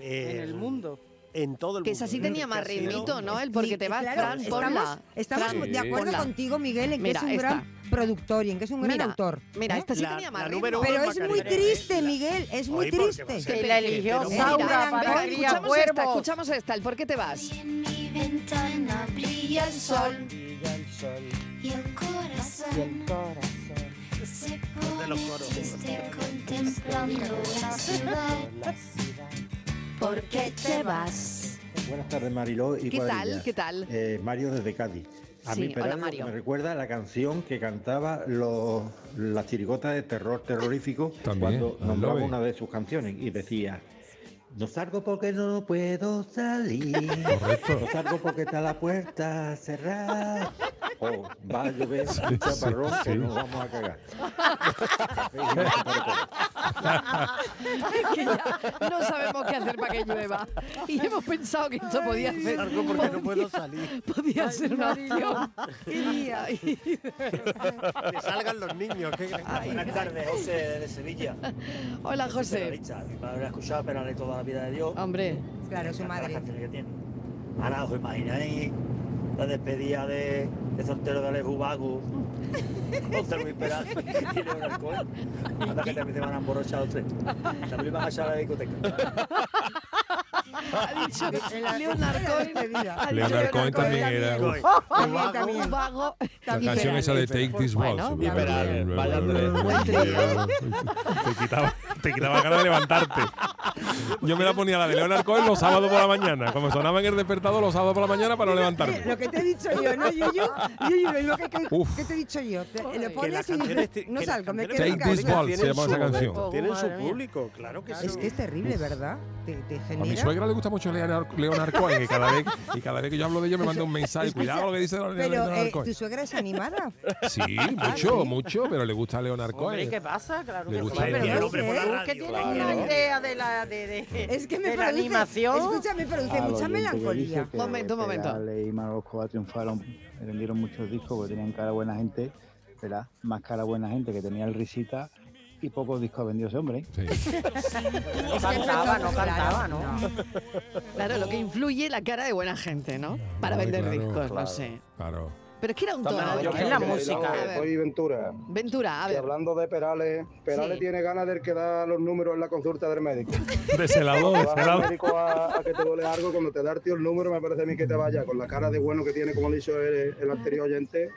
S3: En el mundo.
S4: En todo el
S1: Que
S4: mundo.
S1: esa sí tenía más
S4: Que
S1: ritmito, ¿no? El porque
S10: Sí,
S1: te vas,
S10: claro,
S1: Fran,
S10: estamos, estamos
S1: Fran,
S10: de acuerdo
S1: ponla.
S10: contigo, Miguel, en que
S1: Mira,
S10: es un
S1: esta.
S10: gran productor y en que es un gran
S1: Mira,
S10: autor.
S1: Mira,
S10: ¿eh?
S1: esta sí
S4: La-
S1: tenía más
S10: Pero
S4: es
S10: muy triste, Miguel, es muy triste.
S3: Que la eligió Saura
S1: escuchamos esta,
S3: cuervos.
S1: escuchamos esta, el ¿por qué te vas?
S9: Y en mi ventana brilla el sol y el corazón se
S4: de
S9: pone
S4: los coros.
S9: triste contemplando la ciudad. ¿Por qué te vas?
S24: Buenas tardes, Mariló y
S1: ¿Qué tal? ¿Qué tal?
S24: Eh, Mario desde Cádiz. A
S1: Sí,
S24: mí
S1: hola, Mario.
S24: me recuerda a la canción que cantaba los, las chirigotas de terror terrorífico
S6: También,
S24: cuando nombraba una de sus canciones y decía no salgo porque no puedo salir,
S6: Correcto.
S24: no salgo porque está la puerta cerrada, o va a llover un chaparrón que
S6: sí.
S24: nos vamos a cagar.
S1: Es que ya no sabemos qué hacer para que llueva. Y hemos pensado que esto podía ser.
S4: Algo porque no puedo salir.
S1: Podía ser una opción.
S4: Que salgan los niños. que-
S22: Buenas tardes, José de Sevilla.
S1: Hola, José.
S22: Mi padre ha escuchado Perales toda la vida de Dios.
S1: Hombre.
S10: Claro, su madre.
S22: que tiene. Ahora os imagináis la despedida de, de soltero de Alejo Vago. [laughs] José Luis Perales [laughs] y. Anda que también se van a emborrachar los tres. También van a echar a la discoteca. [laughs] [laughs]
S1: Ha dicho Leonard Cohen.
S6: Leonard Cohen también era un-
S1: vago.
S6: La canción esa de. Take This Waltz. te quitaba, te quitaba ganas de levantarte. Yo me la ponía la de Leonard Cohen los sábados por la mañana. Como sonaba en el despertador los sábados por la mañana para no levantarme.
S10: Lo que te he dicho yo, ¿no, Yuyu? Yuyu, lo mismo que, te he dicho yo. Lo pones y dices,
S4: ti-
S10: no salgo, me
S4: canciones
S10: quedo en
S6: Take This. Waltz se
S4: tienen
S6: llama
S4: su
S6: esa canción.
S4: Tienen su público, claro que sí.
S10: Es que es terrible, ¿verdad? Te, te
S6: A
S10: genera...
S6: mi suegra le gusta mucho Leonard, Leonard Cohen y cada, vez, y cada vez que yo hablo de ello me manda un mensaje.
S10: Escucha,
S6: Cuidado lo que dice
S10: Pero
S6: Leonard
S10: eh,
S6: Cohen.
S10: tu suegra es animada.
S6: Sí, mucho, mucho, pero le gusta Leonard
S3: Hombre,
S6: Cohen.
S3: ¿qué pasa? Claro
S6: Le
S3: que sí.
S6: gusta
S3: Pero
S6: el
S3: no sé, que tienes
S4: claro.
S3: una idea de la, de, de,
S10: Es que me
S3: de la
S10: produce,
S3: animación.
S10: Escúchame, produce mucha melancolía.
S1: Un momento, un momento.
S13: Y Escobar triunfaron, vendieron muchos discos porque tenían cara buena gente, ¿verdad? Más cara buena gente que tenía el risita y pocos discos vendió ese hombre. ¿eh? [laughs]
S3: No cantaba, no cantaba, ¿no?
S1: Claro, lo que influye la cara de buena gente, ¿no? Para vender
S6: claro,
S1: discos, no sé.
S6: Claro.
S1: Pero es que era un
S25: También
S1: tono.
S25: yo
S1: ¿qué?
S25: creo
S3: la música.
S1: Ver.
S25: Soy Ventura.
S1: Ventura, a
S25: Y
S1: ver.
S25: hablando de Perales, Perales
S1: Sí.
S25: tiene ganas del que da los números en la consulta del médico. [laughs]
S6: De celador, de
S25: Vas al
S6: celador.
S25: médico a, a que te duele algo, cuando te da el tío el número, me parece a mí que te vaya con la cara de bueno que tiene, como le hizo el, el anterior oyente,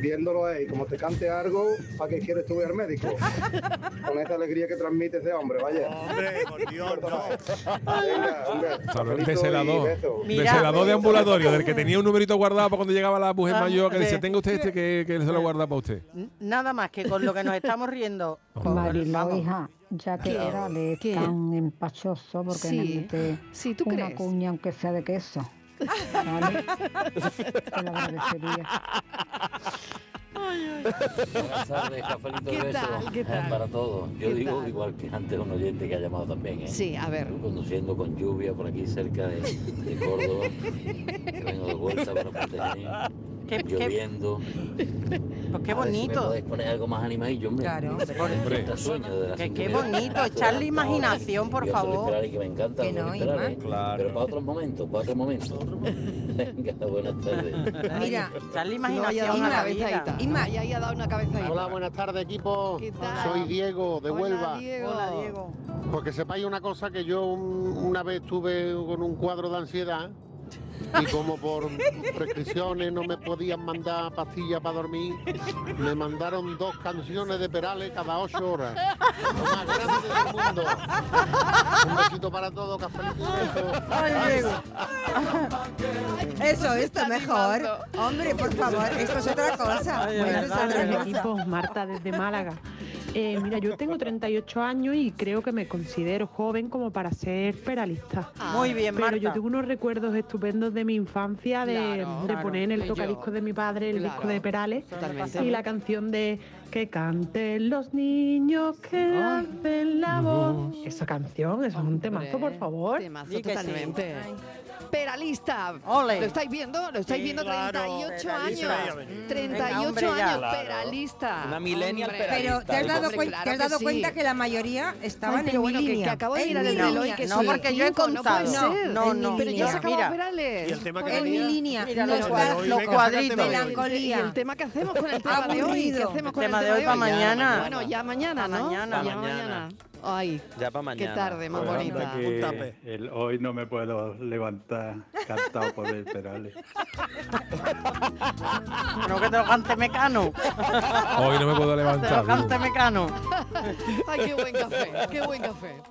S25: viéndolo ahí, como te cante algo, ¿para qué quieres tú ir al médico? Con esa alegría que transmite ese hombre, vaya.
S4: Hombre, por Dios, no.
S6: De
S25: y
S6: celador. De celador de ambulatorio, del que tenía un numerito guardado para cuando llegaba la mujer
S3: Ah,
S6: mayor que decía,
S3: de-
S6: tenga usted este que, que se lo guarda para usted.
S3: Nada más que con lo que nos estamos riendo. [laughs] con-
S20: Mariló,
S3: vamos.
S20: hija, ya que
S1: ¿Qué?
S20: es tan empachoso, porque
S1: Sí.
S20: no mete
S1: Sí, ¿tú
S20: una
S1: crees?
S20: cuña aunque sea de queso? ¿Vale? [laughs] Te lo agradecería.
S26: Buenas tardes, cafelito
S1: ¿Qué
S26: de besos
S1: tal? ¿Qué tal?
S26: para todos. Yo
S1: ¿Qué
S26: digo
S1: tal?
S26: igual que antes un oyente que ha llamado también, ¿eh?
S1: Sí, a ver.
S26: Yo conduciendo con lluvia por aquí cerca de, de Córdoba, que vengo de vuelta para Montevideo,
S3: Qué, qué,
S26: lloviendo.
S3: pues qué
S26: ver si me
S3: bonito.
S26: poner algo más animadillo, hombre.
S10: Claro,
S26: Hombre. Está sueño de la
S3: Que qué bonito. Echarle imaginación, por
S26: Yo
S3: favor.
S26: Que me encanta.
S10: Que no,
S26: Ferrari,
S10: Isma.
S26: Pero para otros momentos, para otros momentos. [laughs] Venga, buenas tardes.
S10: Mira,
S3: Echarle
S1: No
S3: imaginación
S1: una
S3: a la
S1: cabezadita.
S3: vida.
S10: Inma.
S1: Ahí haya dado una cabezadita.
S25: Hola, buenas tardes, equipo.
S1: ¿Qué tal?
S25: Soy Diego, de
S1: Hola,
S25: Huelva.
S1: Diego.
S3: Hola, Diego.
S25: Porque sepáis una cosa, que yo un- una vez estuve con un cuadro de ansiedad y como por prescripciones no me podían mandar pastillas para dormir, me mandaron dos canciones de Perales cada ocho horas. Lo más grande del mundo. Un besito para todos, cafelito.
S10: Eso, esto
S1: está
S10: mejor. Hombre, por favor, esto es otra cosa.
S3: Ay,
S10: es otra
S27: equipo, Marta desde Málaga. Eh, mira, yo tengo 38 años y creo que me considero joven como para ser peralista.
S1: Ah,
S3: Muy bien,
S27: Pero
S3: Marta.
S27: yo tengo unos recuerdos estupendos de mi infancia, de,
S1: Claro,
S27: de
S1: claro,
S27: poner en el
S1: yo.
S27: tocadiscos de mi padre el
S1: Claro,
S27: disco de Perales
S1: Totalmente.
S27: y la canción de Que canten los niños que hacen la voz. Esa canción, eso es un temazo, por favor.
S1: Temazo
S27: sí.
S1: Peralista.
S3: Ole.
S1: ¿Lo estáis viendo? ¿Lo estáis
S3: Sí,
S1: viendo?
S3: claro.
S1: 38
S3: Peralista.
S1: años.
S3: Venga,
S1: 38
S3: hombre, ya.
S1: años,
S3: Claro.
S1: Peralista.
S21: Una millennial
S1: Hombre.
S10: Pero te has dado,
S1: Hombre,
S10: cuen-
S1: claro
S10: te has dado
S1: sí.
S10: cuenta que la mayoría estaban
S1: Ay, pero
S10: en
S1: bueno,
S10: mi
S1: que- que
S10: línea.
S1: acabo de
S10: En
S1: mirar
S10: mi
S1: el reloj y
S10: línea.
S1: que
S3: No,
S1: son
S3: porque yo he
S1: no puede
S3: contado.
S1: ser.
S3: No,
S10: mi
S3: no.
S1: Pero ya
S10: línea.
S1: se acabó Perales.
S4: Y el tema que
S10: En mi línea. No
S3: los cuadritos.
S10: Melancolía.
S1: el tema que hacemos con el [laughs] tema de hoy, ¿qué hacemos con
S3: El tema de hoy pa' mañana.
S1: Bueno, ya mañana, ¿no?
S3: mañana.
S1: Ya
S21: Pa' mañana.
S1: Ay,
S21: Ya para
S1: qué
S21: mañana.
S1: tarde más
S13: Pues
S1: bonita.
S4: Un tape.
S13: el hoy no me puedo levantar cantado por el Perales.
S3: No que te lo cante Mecano.
S6: Hoy no me puedo
S3: Te lo
S6: levantar.
S3: cante Mecano.
S1: Ay, qué buen café, qué buen café.